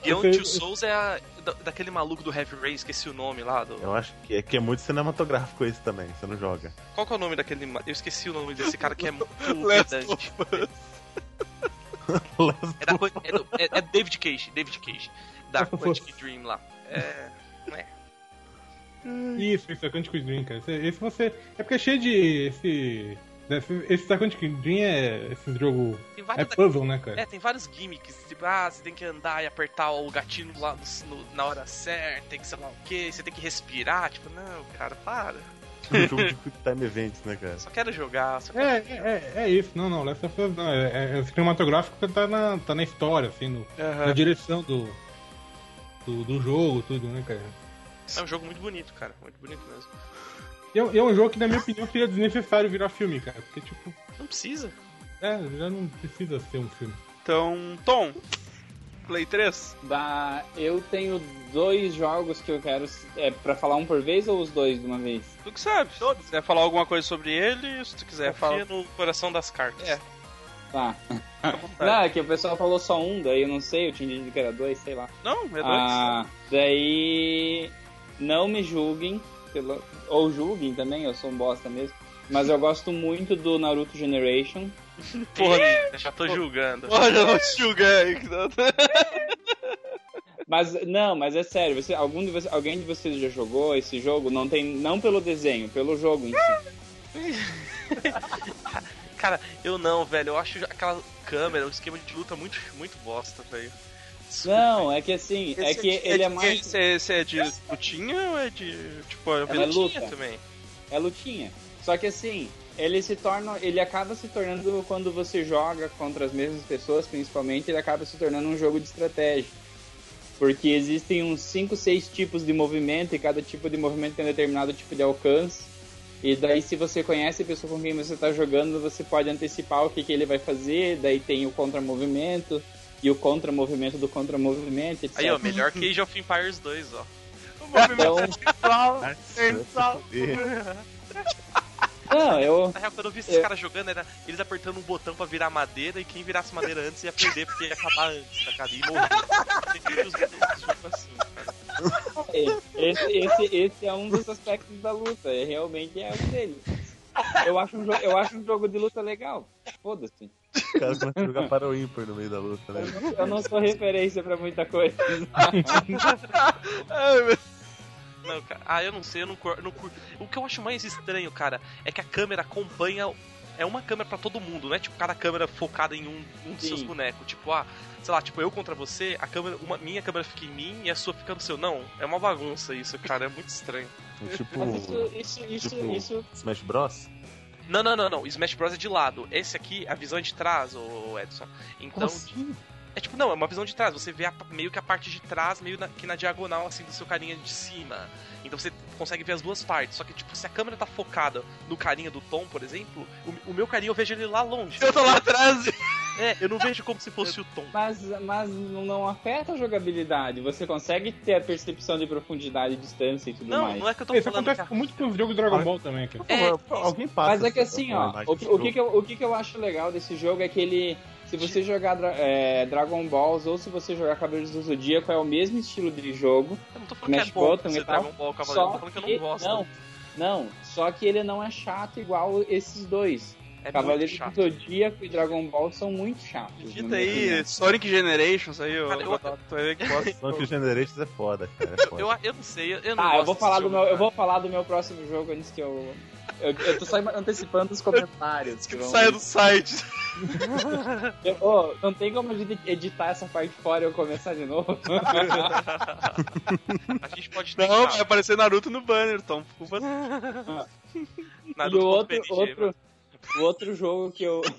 Beyond Two Souls é a, da- daquele maluco do Heavy Rain, esqueci o nome lá. Do... Eu acho que é, que é muito cinematográfico esse também, você não joga. Qual que é o nome daquele. Eu esqueci o nome desse cara que é muito pedante. É, da, é, do- é- é David Cage, David Cage. Da Quantic Dream lá. É. Isso, isso é Quantic Dream, cara. Esse, esse você. É porque é cheio de. Esse. Esse, esse da Quantic Dream é. Esse jogo. Tem É puzzle, né, cara? É, tem vários gimmicks, tipo, ah, você tem que andar e apertar o gatilho lá no- no- na hora certa, tem que sei lá o que, você tem que respirar, tipo, não, cara, para. um jogo de Quick Time Events, né, cara? Só quero jogar, só quero É, é, é, é isso. Não, não. Last of Us não. É, é, é cinematográfico que tá na, tá na história, assim, no, na direção do, do. do jogo, tudo, né, cara? É um jogo muito bonito, cara, muito bonito mesmo. E é, e é um jogo que, na minha opinião, seria desnecessário virar filme, cara. Porque, tipo. Não precisa. É, já não precisa ser um filme. Então, Tom, Play 3? Da, eu tenho dois jogos que eu quero. É pra falar um por vez ou os dois de uma vez? Tu que sabe. Se quiser falar alguma coisa sobre ele, se tu quiser falar. no coração das cartas. É. Tá. Não, é que o pessoal falou só um, daí eu não sei, eu tinha entendido que era dois, sei lá. Não, é dois. Ah, daí. Não me julguem, pelo, ou julguem também, eu sou um bosta mesmo. Mas eu gosto muito do Naruto Generation. Porra, já tô julgando. Olha, vou te julgar não- Mas não, mas é sério, você, algum de você, alguém de vocês já jogou esse jogo? Não tem, não pelo desenho, pelo jogo em si. Cara, eu não, velho. Eu acho aquela câmera, o esquema de luta muito, muito bosta, velho. Não, é que assim, é Esse que de- ele é de- mais esse é de lutinha ou é de. Tipo, é É aventura? luta. também. é lutinha. Só que assim, ele se torna, ele acaba se tornando quando você joga contra as mesmas pessoas, principalmente, ele acaba se tornando um jogo de estratégia. Porque existem uns 5, 6 tipos de movimento e cada tipo de movimento tem um determinado tipo de alcance. E daí se você conhece a pessoa com quem você está jogando, você pode antecipar o que, que ele vai fazer, daí tem o contra-movimento e o contra-movimento do contra-movimento, etc. Aí, ó, melhor que Age of Empires 2, ó. Então, não, eu, Na real, quando eu vi esses É. caras jogando, era eles apertando um botão pra virar madeira e quem virasse madeira antes ia perder, porque ia acabar antes, tá ligado? E morrer. Assim, cara. Esse, esse, esse é um dos aspectos da luta, é, realmente é um deles. Eu acho um, jo- eu acho um jogo de luta legal. Foda-se. O cara começa a jogar para o ímpar no meio da luta, né? Eu não- Eu não sou referência pra muita coisa. Não, cara. Ah, eu não sei, eu não, cur... não curto. O que eu acho mais estranho, cara, é que a câmera acompanha. É uma câmera pra todo mundo, não é tipo cada câmera focada em um, um dos Sim. seus bonecos. Tipo, ah, sei lá, tipo eu contra você, a câmera, uma, minha câmera fica em mim e a sua fica no seu. Não, é uma bagunça isso, cara, é muito estranho. É Tipo, Mas isso, isso, isso, tipo isso. Smash Bros? Não, não, não, não. O Smash Bros é de lado. Esse aqui, a visão é de trás, ô Edson. Então, assim? É tipo, não, é uma visão de trás. Você vê a- meio que a parte de trás, meio na, que na diagonal, assim, do seu carinha de cima. Então você consegue ver as duas partes. Só que, tipo, se a câmera tá focada no carinha do Tom, por exemplo, o, o meu carinha eu vejo ele lá longe. Eu tô lá atrás. É, eu não vejo como se fosse o Tom. Mas, mas não não afeta a jogabilidade. Você consegue ter a percepção de profundidade, distância e tudo Não, mais. não é que eu tô Isso falando. acontece que a- muito com os jogos de Dragon Ball também, cara. É, alguém passa. Mas é que assim, ó, o, que- o que jogo. que eu, o que que eu acho legal desse jogo é que ele, se você jogar é, Dragon Balls ou se você jogar Cavaleiros do Zodíaco, é o mesmo estilo de jogo. Eu não tô falando que Smash é bom Button você e tal, Dragon Ball Cavaleiro, eu tô Só falando que eu que, não gosto. não, não, só que ele não é chato igual esses dois. É Cavaleiros muito do. Zodíaco e Dragon Ball são muito chatos. Digita aí, opinião. Sonic Generations aí. Cara, eu-. Sonic Generations é foda, cara. É foda. Eu, eu não sei, eu, eu não Ah, gosto eu vou falar do jogo, meu, eu cara. vou falar do meu próximo jogo antes que eu eu, eu tô só antecipando os comentários. Que vão- saia do site. Eu- ô, não tem como a gente editar essa parte fora e eu começar de novo. A gente pode tentar. Não, vai aparecer Naruto no banner, Tom. Culpa... Naruto e o outro, outro. O outro jogo que eu.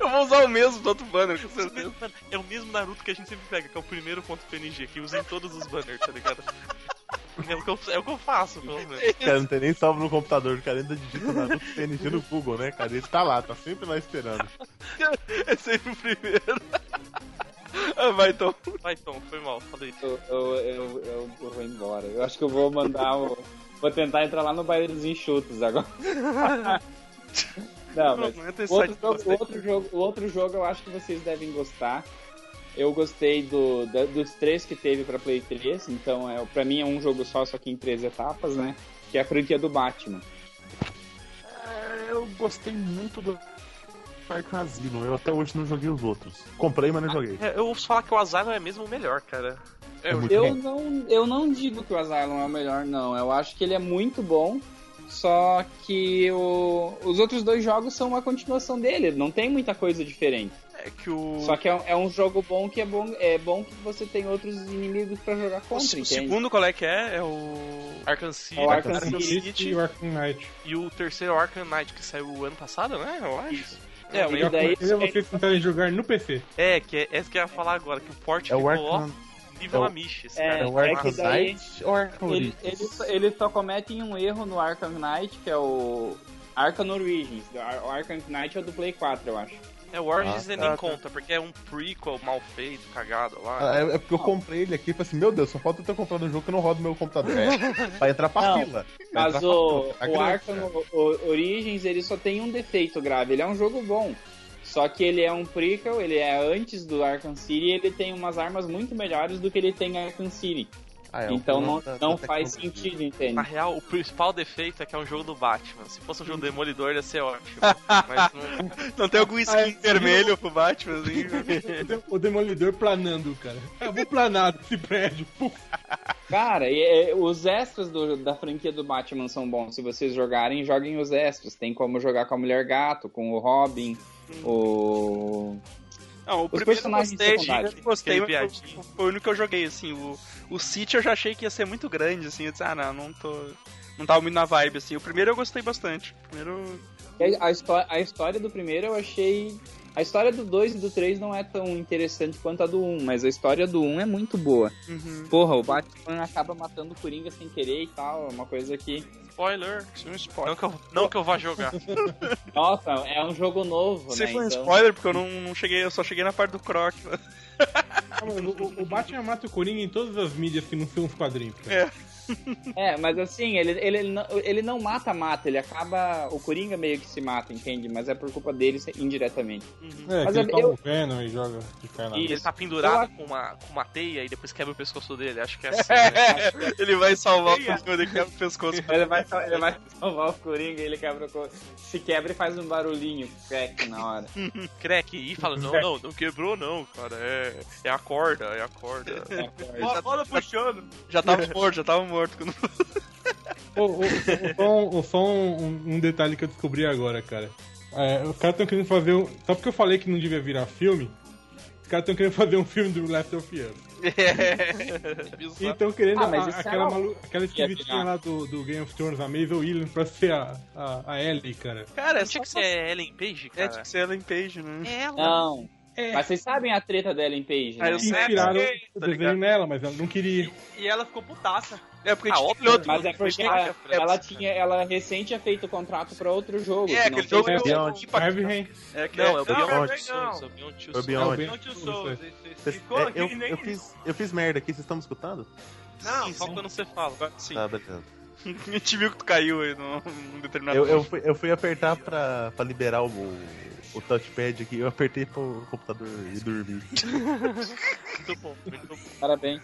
Eu vou usar o mesmo do outro banner, com certeza. É o mesmo Naruto que a gente sempre pega, que é o primeiro ponto PNG, que usa em todos os banners, tá ligado? É o que eu, é o que eu faço, pelo menos. Cara, não tem nem salvo no computador, o cara ainda digita Naruto PNG no Google, né, cara? Ele tá lá, tá sempre lá esperando. É sempre o primeiro. Ah, vai, Tom. Vai, Tom, foi mal, falei. Eu, eu, eu, eu- eu vou embora. Eu acho que eu vou mandar o. Vou tentar entrar lá no baile dos enxutos agora. Não, mas outro, jogo, outro jogo, outro jogo eu acho que vocês devem gostar. Eu gostei do, da- dos três que teve pra Play 3, então é, pra mim é um jogo só, só que em três etapas, né? Que é a franquia do Batman. É, eu gostei muito do Arkham Asylum, eu até hoje não joguei os outros. Comprei, mas não joguei. É, eu ouço falar que o Asylum é mesmo o melhor, cara. É Eu bom. não, eu não digo que o Asylum é o melhor, não. Eu acho que ele é muito bom. Só que o- os outros dois jogos são uma continuação dele. Não tem muita coisa diferente. É que o. Só que é, um- é um jogo bom que é bom, é bom que você tem outros inimigos pra jogar O, contra, o entende? segundo qual é que é? É o. Arkham City É o Arkham Arkham City. City e o Arkham Knight. e o terceiro Arkham Knight, que saiu o ano passado, né? Eu acho. É, o E daí- Ele é vocês tentarem jogar no PC. É, que é essa que eu ia falar agora, que o port É o ficou Arkham, ó, nível é o- Amish, é, é cara. o Arkham que daí- Knight ou Arkham Ele, ele, só- ele só comete um erro no Arkham Knight, que é o Arkham Origins. O Arkham Knight é o do Play 4, eu acho. É, o Origins Ah, nem tá. conta, porque é um prequel mal feito, cagado lá. Ah, É, é porque eu comprei ele aqui e falei assim, meu Deus, só falta eu ter comprado um jogo que não rodo no meu computador. É, vai entrar pra Não, fila. Mas entrar o, pra fila. Tá o Arkham cara. o- o- Origins, ele só tem um defeito grave. Ele é um jogo bom. Só que ele é um prequel, ele é antes do Arkham City e ele tem umas armas muito melhores do que ele tem em Arkham City. Ah, é, então não, da- não da faz sentido, entende? Na real, o principal defeito é que é um jogo do Batman. Se fosse um jogo do Demolidor, ia ser ótimo. Mas não... Não tem algum skin Ah, é, vermelho pro Batman, assim? O Demolidor planando, cara. Eu vou planar desse prédio. Cara, e- e os extras do- da franquia do Batman são bons. Se vocês jogarem, joguem os extras. Tem como jogar com a Mulher Gato, com o Robin, o. Não, o Os primeiro eu gostei, eu gostei, Aquele mas foi, foi o único que eu joguei, assim. O, o City eu já achei que ia ser muito grande, assim. Eu disse, ah, não, não tô. Não tava muito na vibe, assim. O primeiro eu gostei bastante. O primeiro. A, histó- a história do primeiro eu achei. A história do 2 e do 3 não é tão interessante quanto a do 1, mas a história do 1 é muito boa. Uhum. Porra, o Batman acaba matando o Coringa sem querer e tal, é uma coisa que. Spoiler. Isso é um spoiler. Não que, eu, não que eu vá jogar. Nossa, é um jogo novo, Se né? foi um então... spoiler, porque eu não, não cheguei, eu só cheguei na parte do Croc. mas O, o- o Batman mata o Coringa em todas as mídias que não são os quadrinhos. Cara. É. É, mas assim, ele, ele, ele não, ele não mata-mata, ele acaba. O Coringa meio que se mata, entende? Mas é por culpa dele indiretamente. É, Mas que ele eu- toma o Venom e joga de cai na E- Ele tá pendurado com uma, com uma teia e depois quebra o pescoço dele. Acho que é assim. né? Ele vai salvar o Coringa dele quebra o pescoço. Ele vai, ele vai salvar o Coringa e ele quebra o Se quebra e faz um barulhinho, crack na hora. Crack e fala: Não, não, não quebrou, não, cara. É, é a corda, é a corda. Roda, roda puxando. Já tava morto, já tava morto. Quando- Ô, ô, ô, Só, um- só um, um detalhe que eu descobri agora, cara. É, os caras estão querendo fazer um. Só porque eu falei que não devia virar filme, os caras estão querendo fazer um filme do Last of Us. E Bizarro. estão querendo Ah, a- é aquela, uma- malu... aquela esquisitinha lá do, do Game of Thrones, a Maisel Williams, pra ser a, a, a Ellie, cara. Cara, é tinha que ser Ellen Page, É, cara? tinha que ser Ellen Page, né? É ela. Não. Mas vocês sabem a treta da Ellen Page, Ah, né? eu sei. Inspiraram É, o tá desenho nela, mas ela não queria. E ela ficou putaça. É, porque Ah, tinha óbvio, outro. Mas é porque ela, ela tinha, ela recém tinha feito contrato pra outro jogo. É, aquele jogo É, Beyond. Rain. É, que Não, é o Não, Beyond não. É o Beyond É o. Beyond. O Souls. É, eu, fiz, eu fiz merda aqui, vocês estão me escutando? Não, Só quando você fala. Sim. Tá, beleza. A gente viu que tu caiu aí num, num determinado Eu, eu, fui, eu fui apertar pra, pra liberar o, o touchpad aqui, eu apertei pro computador e dormi. Muito bom, muito bom. Parabéns.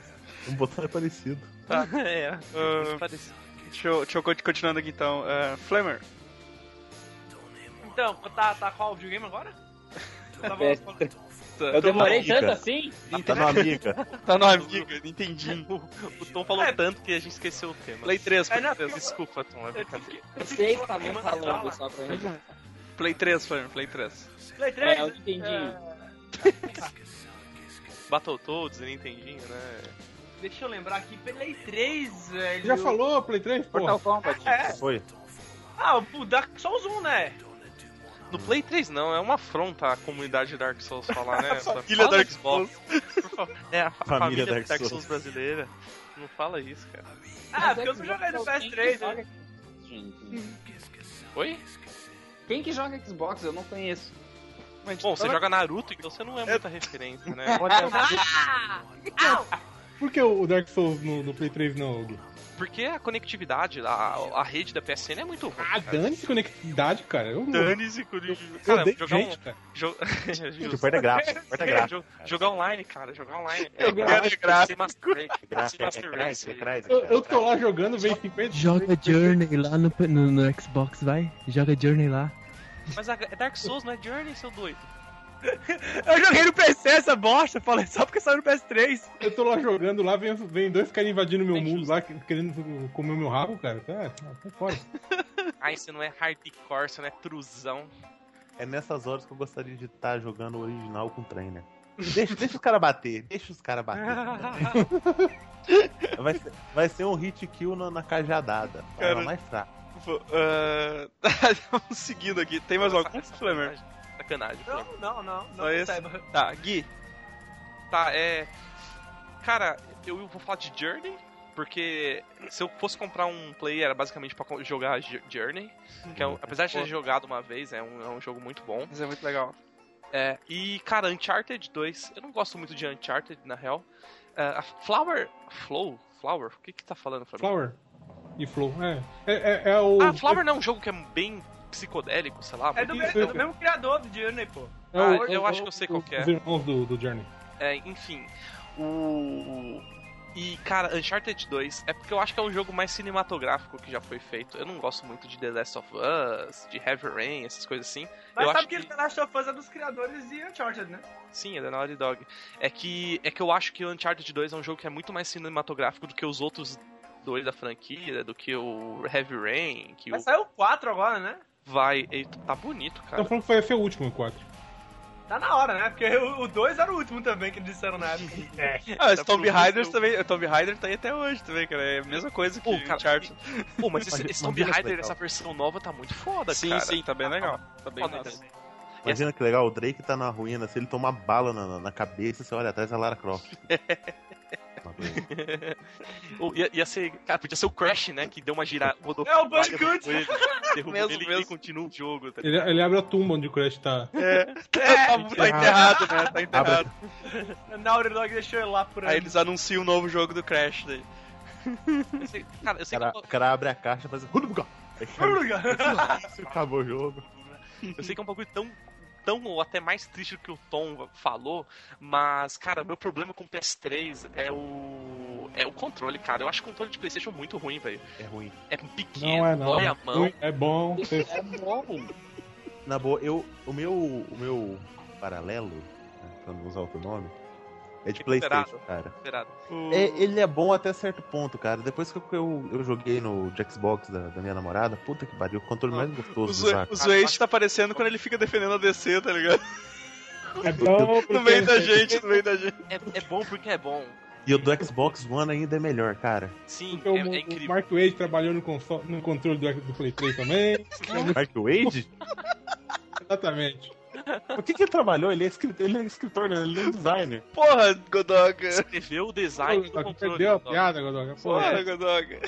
Um botão é parecido. Tá, é. Muito parecido. Deixa eu, deixa eu continuando aqui então. Uh, Flamer. Então, tá, tá qual o videogame agora? Eu tava É, falando- Eu demorei Dica. tanto assim? Tá no amiga. Tá no amiga, entendi. O, o Tom falou É. tanto que a gente esqueceu o tema. Play 3, É, não, 3. Desculpa, Tom, é Eu brincadeira. Eu sei que tava falando só pra mim. Play 3, Flamer, Play 3. Play 3? É, eu entendi. é, Battletoads, Nintendinho, né? deixa eu lembrar aqui, Play 3, velho. Já falou, Play 3? Mortal Porra. Kombat. É. Foi. Ah, o Dark Souls 1, né? No Play 3 não, é uma afronta à comunidade Dark Souls falar, né? Família Fala Dark favor. É, a fa- Família família, Dark Dark, Souls. Souls. brasileira. Não fala isso, cara. Ah, porque eu não joguei no PS3, né? Gente, Oi? Quem que joga Xbox? Eu não conheço. Bom, você joga Naruto, então você não é muita referência, né? Por que o Dark Souls no, no Play 3 não, Gui? Porque a conectividade, a, a rede da PSN é muito ruim. Ah, cara. dane-se conectividade, cara. Eu, Dane-se, eu Cara, jogar gente, um. cara. Jo... Tipo, perda gráfica. Perda gráfica. Jo- Jogar online, cara, jogar online. Eu quero gráfico. É é crazy. Eu, eu tô lá jogando, vem 50. Joga Journey lá no, no, no Xbox, vai. Joga Journey lá. Mas a é Dark Souls não é Journey, seu doido. Eu joguei no PC essa bosta, falei só porque saiu no PS3. Eu tô lá jogando, lá vem, vem dois caras invadindo meu Bem mundo justo. lá, que- querendo comer o meu rabo, cara. Tá, tá, tá fora. Ai, você não é hardcore, você não é truzão. É nessas horas que eu gostaria de estar jogando o original com trainer. Deixa, deixa os caras bater, deixa os caras bater. Vai ser, vai ser um hit kill na, na cajadada. Cara, mais fraco. Uh, Vamos seguindo aqui. Tem mais algum, Flamer? Sacanagem. Não, não, não. Não Só esse? saiba. Tá, Gui. Tá, é. Cara, eu vou falar de Journey, porque se eu fosse comprar um play era basicamente pra co- jogar Journey, que é um- apesar de ter jogado uma vez, é um, é um jogo muito bom. Isso é muito legal. É, e, cara, Uncharted 2, eu não gosto muito de Uncharted, na real. É, a Flower. Flow? Flower? O que que tá falando, Flamengo? Flower e Flow. É, é, é, é o. Ah, Flower não é um jogo que é bem psicodélico, sei lá. É do, é do mesmo criador do Journey, pô. é Ah, o- eu o- acho que eu sei qual que é. Os irmãos do, do Journey. É, enfim. O. E, cara, Uncharted 2 é porque eu acho que é o jogo mais cinematográfico que já foi feito. Eu não gosto muito de The Last of Us, de Heavy Rain, essas coisas assim. Mas eu sabe acho que, que... The Last of Us é dos criadores de Uncharted, né? Sim, é da Naughty Dog. É que, é que eu acho que o Uncharted 2 é um jogo que é muito mais cinematográfico do que os outros dois da franquia, do que o Heavy Rain, que Vai o sair o 4 agora, né? vai... e Tá bonito, cara. Então falando que vai ser o último, o 4. Tá na hora, né? Porque o 2 era o último também que eles disseram na época. É. Ah, esse Tá Tomb Raider museu. também. O Tomb Raider tá aí até hoje também, cara. É a mesma coisa que o cara, Uncharted. Pô, mas esse, esse Tomb Raider, legal. essa versão nova tá muito foda, Sim, cara. sim, tá bem legal. Tá bem também. Imagina que legal, o Drake tá na ruína, se ele tomar bala na, na- na cabeça, você olha atrás da Lara Croft. Ou ia, ia ser. Cara, podia ser o Crash, né? Que deu uma girada. Rodou É o Bandicoot. derrubou ele, derrubou Mesmo, ele e mesmo. ele continua o jogo. Tá Ele, ele abre a tumba onde o Crash tá. É, tá, tá enterrado, né? Tá enterrado. A Naughty Dog deixou ele lá por aí. Aí eles anunciam o novo jogo do Crash daí. Sei- cara, eu O sei, cara, que, o cara abre a caixa e faz. Acabou o jogo. eu sei que é um bagulho tão. Tão ou até mais triste do que o Tom falou, mas, cara, meu problema com o PS3 é o. É o controle, cara. Eu acho o controle de Playstation muito ruim, velho. É ruim. É pequeno, Não é não. dói a mão. É bom. É bom. Na boa, eu, o meu, o meu paralelo, né, pra não usar outro nome, é de Recuperado. Playstation, cara. É, ele é bom até certo ponto, cara. Depois que eu, eu joguei no de Xbox da, da minha namorada, puta que pariu, o controle mais O, gostoso do Zoe, usar. o Zoeste tá aparecendo quando ele fica defendendo a DC, tá ligado? É bom No meio da gente, no meio da gente. É, é bom porque é bom. E o do Xbox One ainda é melhor, cara. Sim, Porque é, o, é o incrível. Mark Wade trabalhou no, console, no controle do, do Play 3 também. Mark Wade? Exatamente. O que, que ele trabalhou? Ele é escritor, ele é escritor, né? ele é designer. Porra, Godoka. Escreveu o design do Pô, controle. Perdeu a piada, Godoka. Pô, Porra, Godoka.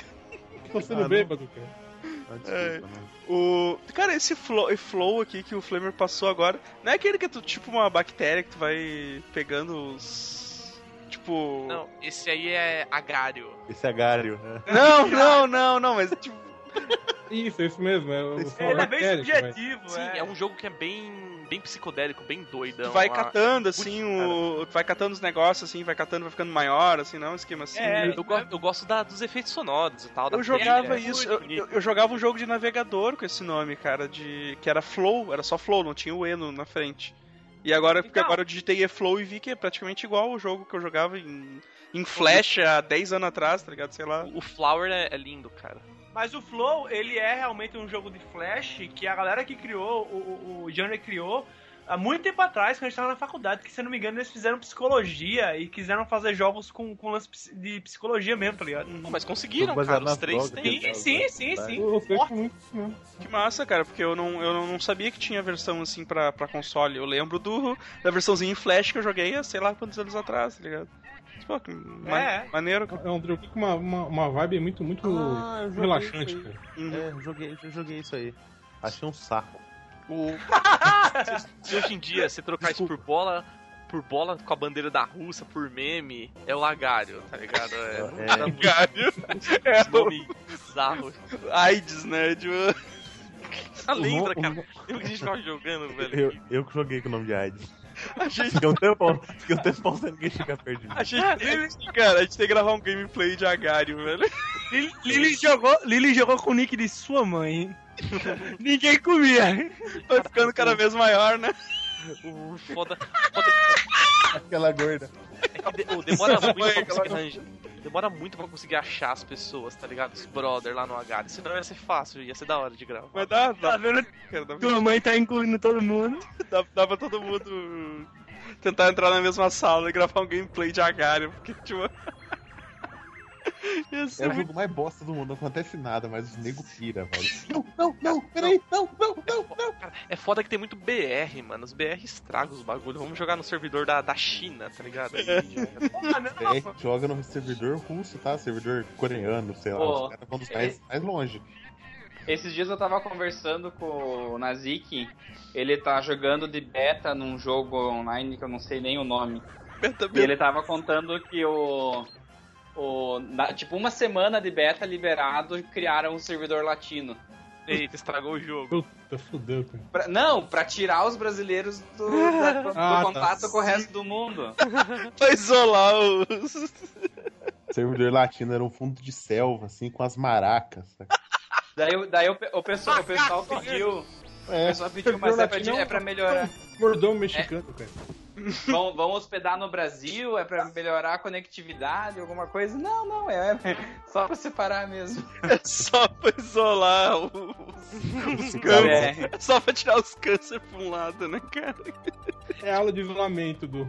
tô sendo Ah, não. bêbado, cara. Ah, desculpa, É. né? O... Cara, esse flow, flow aqui que o Flamer passou agora, não é aquele que é tu, tipo uma bactéria que tu vai pegando os. Tipo. Não, esse aí é agário. Esse é Gário, né? Não, não, não, não, mas tipo. Isso, é isso mesmo. É, Ele é bem subjetivo, Sim, é. é um jogo que é bem bem psicodélico, bem doidão. Tu vai lá. catando, assim, o. Tu vai catando os negócios, assim, vai catando, vai ficando maior, assim, não? Um esquema assim. É, Eu, go- eu gosto da- dos efeitos sonoros e tal. da Eu jogava trilha. isso, eu- eu jogava um jogo de navegador com esse nome, cara, de. que era Flow, era só Flow, não tinha o E no- na frente. E agora, porque Então. agora eu digitei E-Flow e vi que é praticamente igual o jogo que eu jogava em, em Flash há 10 anos atrás, tá ligado? Sei lá. O Flower é, é lindo, cara. Mas o Flow, ele é realmente um jogo de Flash que a galera que criou, o, o, o Johnny criou há muito tempo atrás, quando a gente tava na faculdade, que se eu não me engano eles fizeram psicologia e quiseram fazer jogos com, com lance de psicologia mesmo, tá ligado? Pô, mas conseguiram, cara. Os três tem. né? Sim, sim, sim, sim. Muito mesmo. Que massa, cara, porque eu não, eu não sabia que tinha versão assim pra, pra console. Eu lembro do, da versãozinha em Flash que eu joguei há sei lá quantos anos atrás, tá ligado? Pô, que ma- É. maneiro, cara. É um jogo com uma, uma, uma vibe muito, muito Ah, relaxante, cara. Uhum. É, joguei, eu joguei isso aí. Achei um saco. O- Se hoje em dia você trocar isso por bola, por bola com a bandeira da Rússia, por meme, é o lagário, tá ligado? É, É. Muito Galho. É nome bizarro. AIDS, né? De... Ah, lembra, cara? Lembra que a gente ficava jogando, velho? Eu, eu que joguei com o nome de AIDS. A gente, Fiquei um tempão, fiquei um tempão sem ninguém chegar perto de mim. a gente, cara, a gente tem que gravar um gameplay de Agário, velho. Lili, Lili jogou, Lili jogou com o nick de sua mãe. Ninguém comia. Vai ficando cada vez maior, né? O foda, foda Aquela gorda. é que de- ô, demora muito pra conseguir arranjar. Demora muito pra conseguir achar as pessoas, tá ligado? Os brother lá no H. Senão ia ser fácil, ia ser da hora de gravar. Mas dá, Tá dá, vendo? cara, dá, Tua mãe tá incluindo todo mundo. dá, dá pra todo mundo tentar entrar na mesma sala e gravar um gameplay de Agário, porque, tipo... Ser É o jogo mais bosta do mundo, não acontece nada, mas os nego pira, velho. Não, não, não, peraí, não, não, não, não. Cara, é foda que tem muito BR, mano. Os BR estragam os bagulho. Vamos jogar no servidor da, da China, tá ligado? Aí joga. Ah, não. É, joga no servidor russo, tá? Servidor coreano, sei lá. Pô, os caras vão dos mais, mais longe. Esses dias eu tava conversando com o Nazik, ele tá jogando de beta num jogo online que eu não sei nem o nome. Beta, E beta. ele tava contando que o. o na- tipo, uma semana de beta liberado criaram um servidor latino. Eita, estragou o jogo. Puta, fudeu, cara. Pra- não, pra tirar os brasileiros do, da- do Ah, tá. contato com o resto do mundo. Pra isolar os... servidor latino era um fundo de selva, assim, com as maracas. Daí, o- daí o, o pessoal, o pessoal pediu. O É, pessoal pediu, mas é pra, é pra melhorar. Mordomo mexicano, cara. Vão, vão hospedar no Brasil? É pra melhorar a conectividade, alguma coisa? Não, não, é só pra separar mesmo. É só pra isolar os, os É. câncer. É só pra tirar os câncer pra um lado, né, cara? É aula de isolamento do.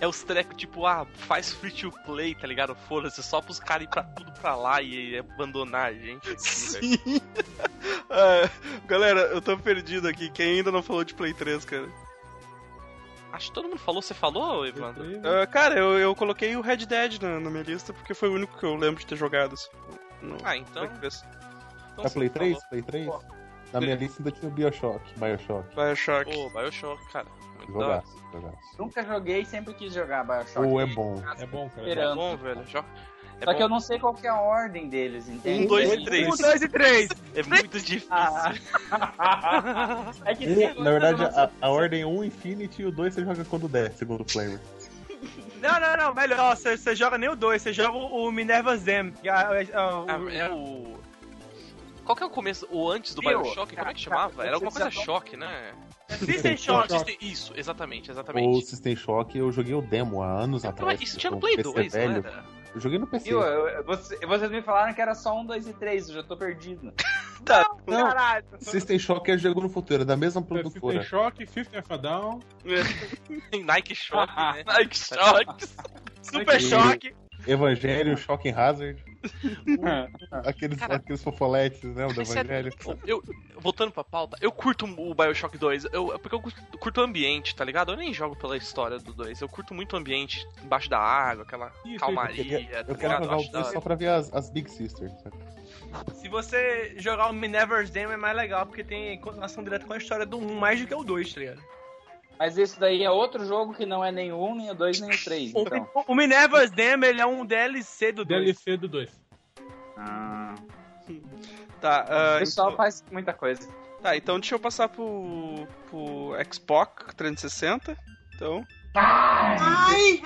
É os trecos tipo, ah, faz free to play, tá ligado? Foda-se, só pros caras ir pra tudo pra lá e, abandonar a gente. aqui. Sim. Ah, galera, eu tô perdido aqui. Quem ainda não falou de Play 3, cara? Acho que todo mundo falou. Você falou, Evandro? Ah, cara, eu, eu coloquei o Red Dead na, na minha lista porque foi o único que eu lembro de ter jogado. assim, no Ah, então. Play 3. então Tá você Play 3? falou. Play 3? Na minha lista ainda tinha o Bioshock, Bioshock. Bioshock. Pô, Bioshock, cara. Muito. Jogaço, jogaço. Nunca joguei, sempre quis jogar Bioshock. Ou é bom. É bom, cara. É Esperando. bom, velho. Jo- É Só bom. que eu não sei qual que é a ordem deles, entende? Um, dois e três. Um, dois e três. É muito difícil. Ah. é que Um, na verdade, a, a ordem é 1 Infinity e o 2 você joga quando der, segundo o Flamer. Não, não, não. Melhor, você, você joga nem o dois, você joga o, o Minerva Zem. é- é- o- Ah, é o. Qual que é o começo? O antes do? Bioshock? Como é que chamava? Era alguma coisa choque, né? System Shock. System- Isso, exatamente, O exatamente. System Shock eu joguei o demo há anos Então, atrás. isso tinha no um Play PC 2, não velho. era? Eu joguei no PC. Eu- eu- você- vocês me falaram que era só um, dois e três, eu já tô perdido. Não, Caralho. System Shock é jogo no futuro, é da mesma System produtora. Shock, Fifth Alpha Down. Tem Nike Shock, né? Nike Shock. Super Choque. Evangelho, Shocking Hazard. Aqueles, Cara, aqueles fofoletes, né? O do sério, Evangelho. eu, voltando pra pauta, eu curto o Bioshock 2, eu, porque eu curto, curto o ambiente, tá ligado? Eu nem jogo pela história do 2, eu curto muito o ambiente embaixo da água, aquela Isso, calmaria, Eu tá quero ligado? jogar o acho da 2 hora. só pra ver as, as Big Sisters. sabe? Se você jogar o Minerva's Dam é mais legal, porque tem continuação direta com a história do 1, mais do que o 2, tá ligado? Mas esse daí é outro jogo que não é nem o um, nem o dois, nem o três. O, Então. o Minerva's Dam, ele é um DLC do 2. DLC do 2. Ah, Tá, o ah, pessoal então, faz muita coisa. Tá, então deixa eu passar pro, pro Xbox 360. Então. Ai,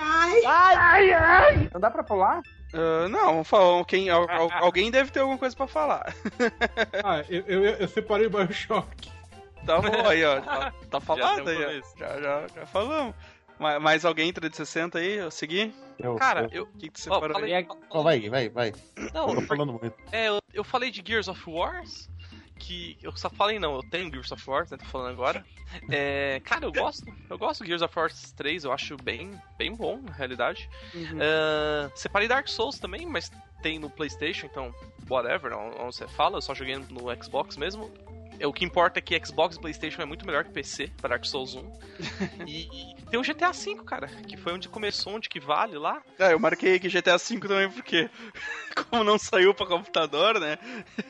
ai. Não dá pra pular? ah, não, vamos falar. Quem, al- al- alguém deve ter alguma coisa pra falar. Ah, eu, eu, eu separei o Bioshock. Tá bom aí, ó. Tá, tá falado deu aí. Já, já, já falamos. Ma- Mais alguém 360 aí? Eu segui? Eu, Cara, eu-. O que, que você Ó, separou falei- aí? Ó, vai, vai, vai. Não, eu tô falando muito. É, eu, eu falei de Gears of Wars, que eu só falei não, eu tenho Gears of Wars, né, tô falando agora. É, cara, eu gosto, eu gosto do Gears of Wars 3, eu acho bem, bem bom, na realidade. É, separei Dark Souls também, mas tem no Playstation, então, whatever, onde onde você fala, eu só joguei no Xbox mesmo. É, o que importa é que Xbox e Playstation é muito melhor que PC para Dark Souls 1. e, e tem o GTA V, cara, que foi onde começou, onde que vale lá. Ah, eu marquei aqui GTA V também porque, como não saiu pra computador, né?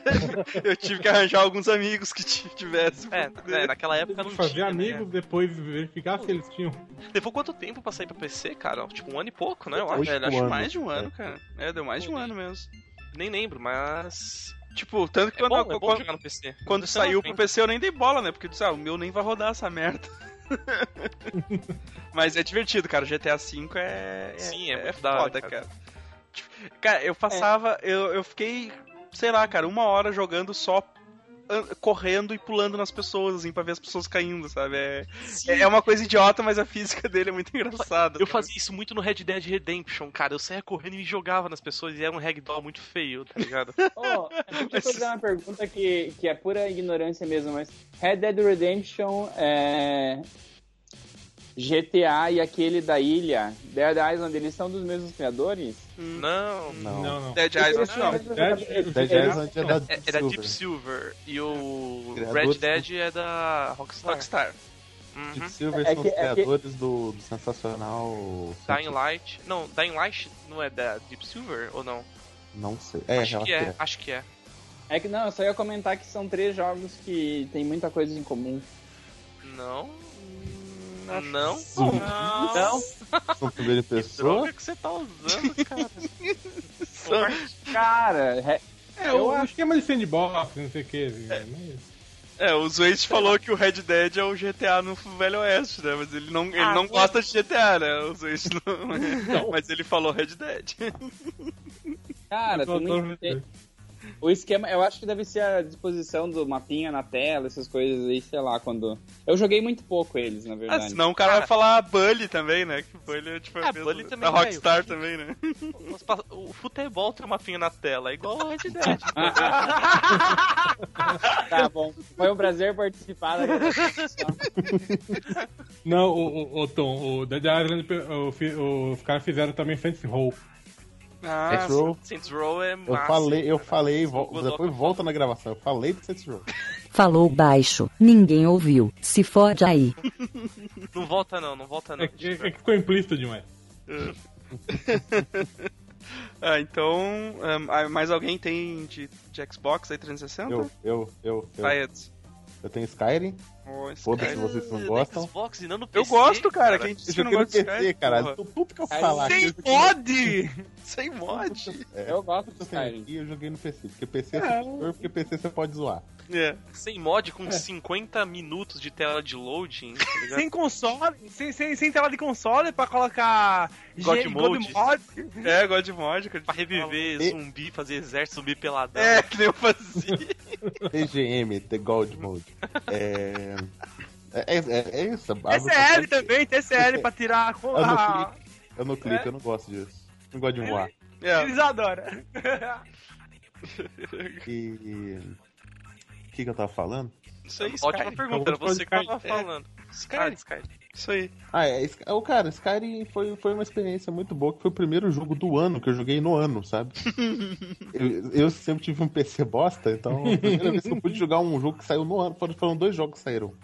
eu tive que arranjar alguns amigos que tivessem. É, é, naquela época não Fazer tinha, né? amigos, depois verificar se eles tinham. Levou quanto tempo pra sair pra PC, cara? Tipo, um ano e pouco, né? Eu acho. É, acho mais de um é. ano, cara. É, deu mais de um ano mesmo. Nem lembro, mas. Tipo, tanto que É quando, bom, é quando, PC. quando não saiu pro PC eu nem dei bola, né? Porque disse, ah, o meu nem vai rodar essa merda. Mas é divertido, cara. O GTA V é. Sim, é é hora, foda, cara. cara. Tipo, cara, eu passava. Eu, eu fiquei, sei lá, cara, uma hora jogando só correndo e pulando nas pessoas, assim, pra ver as pessoas caindo, sabe? É, é uma coisa idiota, mas a física dele é muito engraçada. Eu sabe? fazia isso muito no Red Dead Redemption, cara. Eu saía correndo e me jogava nas pessoas e era um ragdoll muito feio, tá ligado? Ó, deixa eu fazer uma pergunta que, que é pura ignorância mesmo, mas Red Dead Redemption, é, GTA e aquele da ilha, Dead Island, eles são dos mesmos criadores? não, Não. Não, não. Dead Island não. Dead- Dead Eles- Island é da é, Deep é da Silver. Deep Silver e o Criadores Red Dead é da Rockstar. Rockstar. Uhum. Deep Silver É são que- os é que- criadores do, do sensacional. Dying Light. Não, Dying Light não é da Deep Silver ou não? Não sei. É, acho que é, acho que é. É que não, eu só ia comentar que são três jogos que tem muita coisa em comum. Não. Não. Não? São primeira Que pessoa. droga que você tá usando, cara? Cara, re- É, o esquema de sandbox, não sei o que. Mas... É, o Zweit falou que o Red Dead é o GTA no Velho Oeste, né? Mas ele não, ele Ah, não gosta de GTA, né? O Zweit não. Mas ele falou Red Dead. cara, Eu tem muito- o esquema, eu acho que deve ser a disposição do mapinha na tela, essas coisas aí, sei lá, quando... Eu joguei muito pouco eles, na Ah, verdade. senão o cara vai falar Bully também, né? Que Bully é tipo a Ah, mesma- Bully também, da Rockstar também, né? O futebol tem uma pinha na tela, é igual o Red Dead. Tá bom, foi um prazer participar da. Não, o, o, o Tom, o Dead Island, o, fi- os caras fizeram também Fantasy Roll. Ah, Saints Row. Saints Row é Eu massa. falei, eu falei, vol- Godot depois volta na gravação. Eu falei do Saints Row. Falou baixo, ninguém ouviu. Se fode aí. Não volta não, não volta não. É, que- é que ficou implícito demais. Ah, então. um, ah, mais alguém tem de, de Xbox aí 360? Eu, eu, eu, eu. Vai, Edson. Eu tenho Skyrim. Oh, Foda-se cara- vocês não Ah, gostam. Xbox e não no Eu PC, gosto, cara. Quem Eu disse que não joguei no gosta de PC, porra? Tô puto que eu falar. Sem aqui, eu mod! Sem mod! Eu gosto do Eu tenho Skyrim. aqui, eu joguei no PC. Porque PC é superior, porque PC você pode zoar. É. Sem mod com 50 minutos de tela de loading, tá ligado? Sem console, sem, sem, sem tela de console pra colocar God G- Mode. Mod. É, God Mod. Pra reviver E- zumbi, fazer exército zumbi peladão. É, que nem eu fazia. TGM, The Gold Mode. É. É, é, é isso. TCL também, TCL pra tirar a. Eu não clico, eu não clico, eu não gosto disso. Não gosto de voar. É. Eles adoram. E. O que, que eu tava falando? Isso aí, Ótima Skyrim. pergunta, era você que tava É. falando. Skyrim. Ah, Skyrim. Isso aí. Ah, é. Oh, cara, Skyrim foi, foi uma experiência muito boa, que foi o primeiro jogo do ano que eu joguei no ano, sabe? eu, eu sempre tive um PC bosta, então a primeira vez que eu pude jogar um jogo que saiu no ano, foram, foram dois jogos que saíram.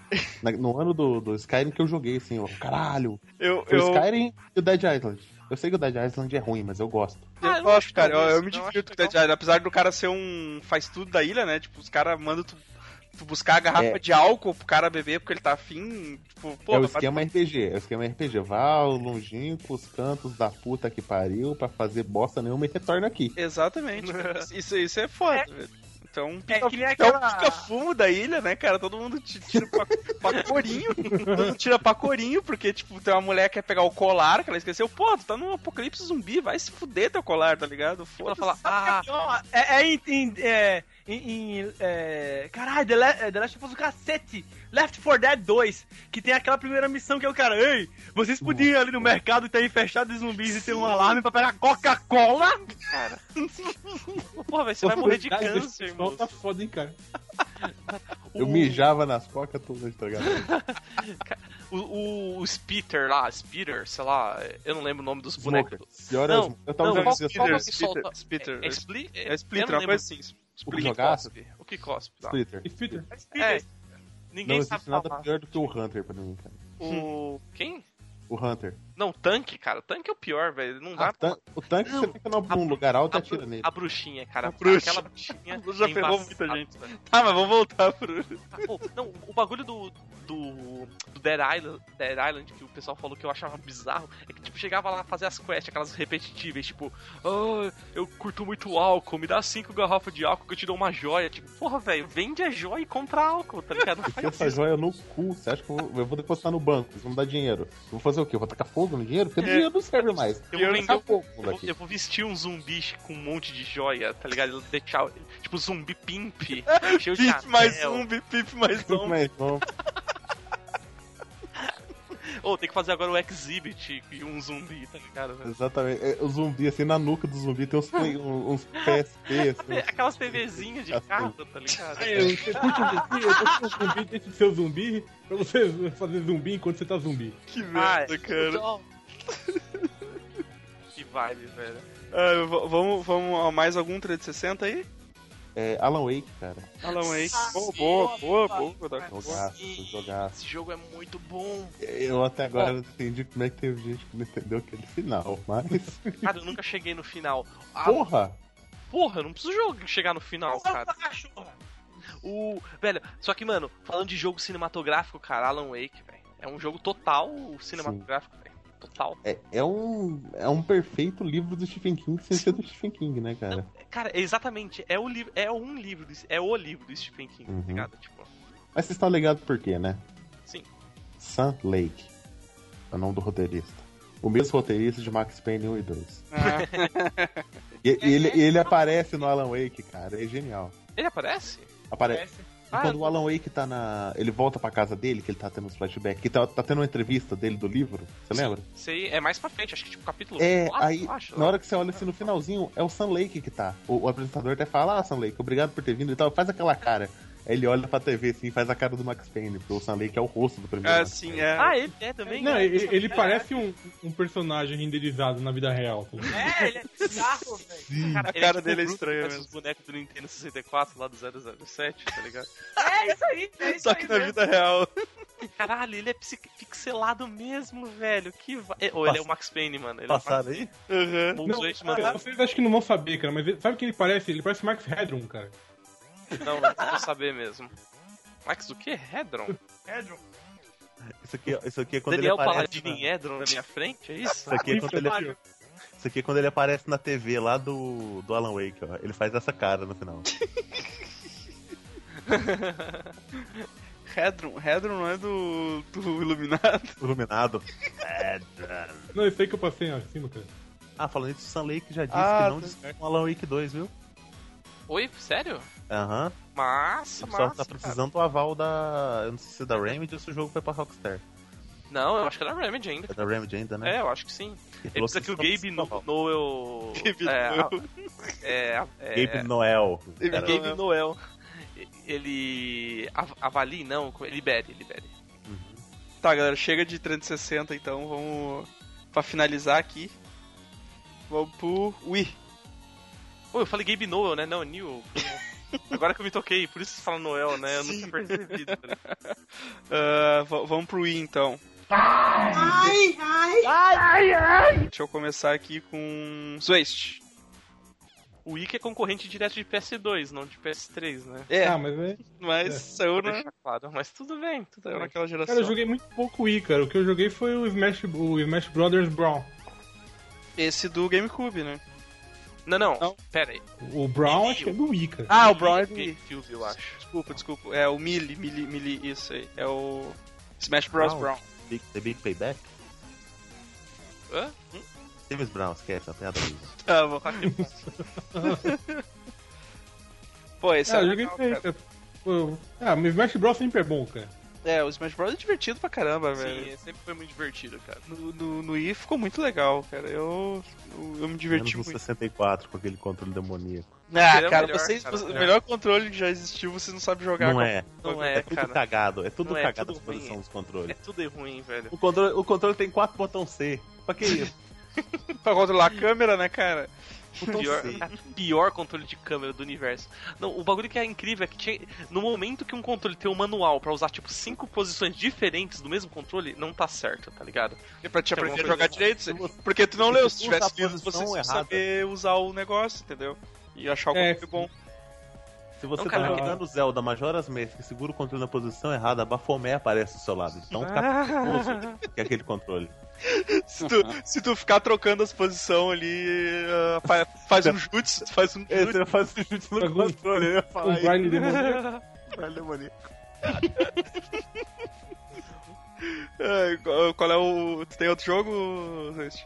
Na- no ano do, do Skyrim que eu joguei, assim, ó, caralho. Eu, Foi o eu, Skyrim e o Dead Island. Eu sei que o Dead Island é ruim, mas eu gosto. eu Ah, eu gosto, cara. Eu, eu me divirto com o Dead Island. Apesar do cara ser um. faz tudo da ilha, né? Tipo, os caras mandam tu, tu buscar a garrafa É. de álcool pro cara beber porque ele tá afim. Tipo, pô, é o mas- esquema RPG, é o esquema RPG. Vá ao longínquos cantos da puta que pariu pra fazer bosta nenhuma e retorna aqui. Exatamente. isso, isso é foda, velho. Então, É que nem é aquela- o pica-fumo da ilha, né, cara? Todo mundo ti- tira pra, pra corinho. Todo mundo tira pra corinho, porque, tipo, tem uma mulher que quer pegar o colar, que ela esqueceu. Pô, tu tá num apocalipse zumbi, vai se fuder teu colar, tá ligado? Ela Foda-se. fala, ah, Ó, É, é em- é, em, em, é, caralho, The, Le é, The Last of Us do cacete! Left 4 Dead 2, que tem aquela primeira missão que é o cara, ei, vocês podiam ir ali no mercado e ter fechado de zumbis e ter um alarme pra pegar Coca-Cola? porra, velho, você vai morrer de câncer, moço. tá foda, hein, cara. Eu mijava nas cocas todas, tá ligado? O, o, o Spitter lá, Spitter, sei lá, eu não lembro o nome dos Smoker. bonecos. Pior é Não, os- eu tava não, qual, esse- qual que é o solta? Splitter. É, é, É uma lembro. coisa assim. O O que cospe. O que cospe. Tá. Splitter. Spitter. É, Não ninguém sabe existe nada falar. pior do que o Hunter pra mim, cara. O... Quem? O Hunter. Não, o tanque, cara. O tanque é o pior, velho. Não dá Ah, tan- o tanque Não, você fica num, lugar alto e atira nele. a bruxinha, cara. A bruxa. Aquela bruxinha. Já é ferrou embaçada, muita gente. velho. Tá, mas vamos voltar pro. Ah, pô, não, o bagulho do, do, do Dead Island, Dead Island, que o pessoal falou que eu achava bizarro, é que, tipo, chegava lá a fazer as quests, aquelas repetitivas, tipo, ah, eu curto muito álcool, me dá cinco garrafas de álcool que eu te dou uma joia. Tipo, porra, velho, vende a joia e compra álcool, tá ligado? Não faz essa isso. joia no cu. Você acha que eu vou, eu vou depositar no banco? Vão me dar dinheiro. Eu vou fazer o quê? Eu vou tacar fogo no dinheiro? Porque o dinheiro não serve mais. Eu um- fogo eu, vou, daqui. eu vou vestir um zumbi com um monte de joia, tá ligado? Ele Deixar, tipo, zumbi pimp, cheio de Pip mais anel. um, pip mais um. Vamos- Ô, tem que fazer agora o exhibit e um zumbi, tá ligado? velho? Exatamente. É, O zumbi, assim, na nuca do zumbi tem uns, play- uns PSP, assim. É, Aquelas TVzinhas de carro, tá ligado? Aí, eu- você curte um zumbi, eu tô com um zumbi desse seu zumbi pra você fazer zumbi enquanto você tá zumbi. Que Ah, merda, cara. Que vibe, velho. V- vamos, vamos a mais algum 360 aí? É, Alan Wake, cara. Alan Wake. Ah, Boa, boa, boa, boa, boa. Jogaço, jogaço. Esse jogo é muito bom. Eu até agora não entendi como é que teve gente que não entendeu aquele final, mas. Cara, eu nunca cheguei no final. Ah, Porra! porra, eu não preciso jogo chegar no final, cara. O. Velho, só que, mano, falando de jogo cinematográfico, cara, Alan Wake, velho. É um jogo total cinematográfico. Total. É, é, um, é um perfeito livro do Stephen King sem ser do Stephen King, né, cara? Cara, exatamente, é o livro. É um livro, do- é o livro do Stephen King, Uhum. tá ligado? Tipo, Mas vocês estão ligados por quê, né? sim. Sun Lake. É o nome do roteirista. O mesmo roteirista de Max Payne 1 e 2. Ah, E, ele, e ele aparece no Alan Wake, cara. É genial. Ele aparece? Aparece. E Ah, quando o Alan Wake tá na. Ele volta pra casa dele, que ele tá tendo os flashbacks, que tá, tá tendo uma entrevista dele do livro, você lembra? Sei, é mais pra frente, acho que tipo capítulo É, 4, aí, acho. na hora que você olha assim no finalzinho, é o Sun Lake que tá. O, o apresentador até fala, ah, Sun Lake, obrigado por ter vindo e tal. Faz aquela cara. Ele olha pra TV assim e faz a cara do Max Payne, porque o Sun Lake é o rosto do primeiro. é, Max sim, é. Ah, ele é também? Não, né? ele, ele parece um, um personagem renderizado na vida real. tá? É, ele é bizarro, velho. Cara, A cara tipo dele é estranha mesmo. os bonecos do Nintendo 64 lá do 007, tá ligado? É isso aí, é isso Só aí. que na mesmo. vida real. Caralho, ele é pixelado mesmo, velho. Que va... é, Ou ele é o Max Payne, mano. Ele Passaram é o aí? Uhum. Max... Não, cara, vocês acham que não vão saber, cara, mas ele- sabe o que ele parece? Ele parece Max Headroom, cara. Não, não vou saber mesmo. Max do que? Hedron? Pedro, Isso aqui, isso aqui é quando Daniel ele aparece. Paladino em Hedron na minha frente, é isso? Isso aqui, é quando ele, isso aqui é quando ele aparece na TV lá do, do Alan Wake, ó. Ele faz essa cara no final. Hedron, Hedron não é do, do Iluminado? Iluminado. Não, isso aí que eu passei acima, cara. Ah, falando isso, o Sun Lake já disse Ah, que não tá. um Alan Wake 2, viu? Oi, sério? Aham. Massa, O pessoal massa. tá cara. precisando do aval da. Eu não sei se é da Remedy ou se o jogo foi pra Rockstar. Não, eu acho que é da Remedy ainda. É da Remedy ainda, né? É, eu acho que sim. Ele precisa que o só Gabe do no. Noel. Gabe é, Noel. é, é, Gabe Noel. Cara, Gabe Noel. Ele av- avalie, não, libere, libere. Tá, galera, chega de 360 então, vamos. Pra finalizar aqui. Vamos pro Wii. Pô, eu falei Gabe Noel, né? Não, New. Agora que eu me toquei, por isso você fala Noel, né? Eu não tinha percebido. v- vamos pro Wii então. Ai, ai. Deixa eu começar aqui com. Zwaste. O Wii que é concorrente direto de PS2, não de PS3, né? É, Ah, mas é. mas saiu, Vou na, claro, mas tudo bem, tudo saiu bem. naquela geração. Cara, eu joguei muito pouco Wii, cara. O que eu joguei foi o Smash, o Smash Brothers Brawl. Esse do GameCube, né? Não, não, pera aí. O Brown acho que é do Wii, cara. Ah, o Brown é do GameCube, eu acho. Desculpa, desculpa. É o Melee, Melee, Melee, isso aí. É o Smash Bros. Brown. Brown. Big, The Big Payback? Hã? Hum? James Brown, esquece, a piada aí. Tá bom. Pô, esse Ah, é, legal, cara. cara. Pô, Ah, mas Smash Bros sempre é bom, cara. É, o Smash Bros é divertido pra caramba, velho. Sim, sempre foi muito divertido, cara. No, no, no Wii ficou muito legal, cara. Eu, eu, eu me diverti Menos no muito. 64 com aquele controle demoníaco. Ah, é o cara, melhor, vocês, cara. o melhor controle que já existiu, vocês não sabem jogar. Não com- é. Não É é, tudo cara. cagado, é tudo Não é, cagado tudo a posição ruim. dos controles. É tudo ruim, velho. O controle, o controle tem quatro botão C. Pra que isso? Pra controlar a câmera, né, cara? Pior, pior controle de câmera do universo. Não, o bagulho que é incrível é que tinha- no momento que um controle tem um manual pra usar, tipo, cinco posições diferentes do mesmo controle, não tá certo, tá ligado? É pra te aprender a jogar direito. Você- Porque tu não leu, se tivesse lido, você errada. saber usar o negócio, entendeu? E achar o É. controle bom. Se você Não, tá jogando Zelda Majora's Mask e segura o controle na posição errada, a Bafomé aparece do seu lado. Então fica perigoso que é aquele controle. Se tu, se tu ficar trocando as posições ali, fa- faz um jutsu, tu faz um É, jutsu. você faz o chute no controle, eu ia Um falar isso. grind demoníaco. Vai, demoníaco. Ai, qual, é o. Tu tem outro jogo, Zest?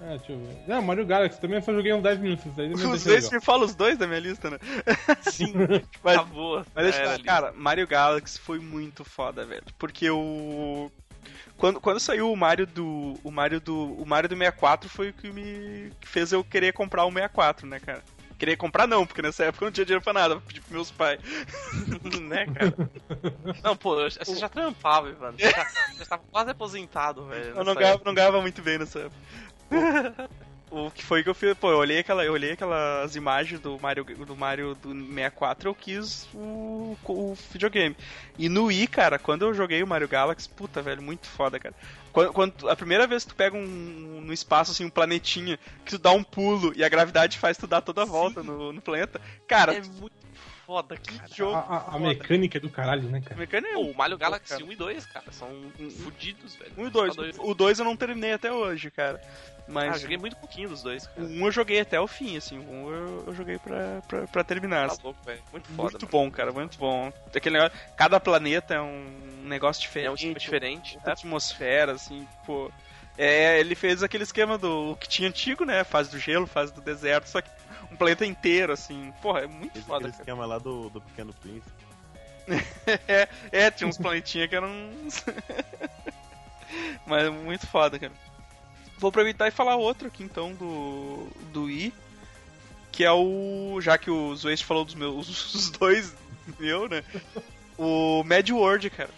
Ah, deixa eu ver. Não, Mario Galaxy também eu só joguei uns 10 minutos. isso Aí me Os dois me falam os dois da minha lista, né? Sim, Mas, acabou. mas deixa eu É, cara, Mario Galaxy foi muito foda, velho. Porque o. Quando, quando saiu o Mario do. O Mario do. O Mario do 64 foi o que me que fez eu querer comprar o 64, né, cara? Querer comprar não, porque nessa época eu não tinha dinheiro pra nada, pra pedir pros meus pais. né, cara? Não, pô, você já trampava, Ivan. Você já, já tava quase aposentado, velho. Eu não ganhava, não ganhava muito bem nessa época. O, que foi que eu fiz? Pô, eu olhei, aquela, eu olhei aquelas imagens do Mario do Mario do 64 eu quis o, o videogame. E no Wii, cara, quando eu joguei o Mario Galaxy, puta, velho, muito foda, cara. Quando, quando a primeira vez que tu pega um no espaço assim um planetinha que tu dá um pulo e a gravidade faz tu dar toda a volta no, no planeta, cara, É muito foda, cara. que jogo. A, a- a mecânica é do caralho, né, cara? Mecânica Pô, o Mario Galaxy cara. 1 e 2, cara, são fudidos, velho. Um e dois. Só dois. O 2 eu não terminei até hoje, cara. Ah, Mas eu joguei muito pouquinho dos dois, o cara. 1 eu joguei até o fim, assim. O 1 eu, eu joguei pra, pra, pra terminar. Tá assim. louco, velho. Muito foda. Muito mano. bom, cara, muito bom. Aquele negócio, cada planeta é um negócio É um diferente. esquema diferente. outra atmosfera, assim, pô. É, ele fez aquele esquema do o que tinha antigo, né? Fase do gelo, fase do deserto, só que um planeta inteiro, assim. Porra, é muito Fez foda, cara. esquema lá do, do Pequeno Príncipe. é, é, tinha uns planetinhas que eram. Mas muito foda, cara. Vou aproveitar e falar outro aqui então do. do Wii. Que é o. Já que o Zwest falou dos meus. Os dois meu, né? O Mad World, cara.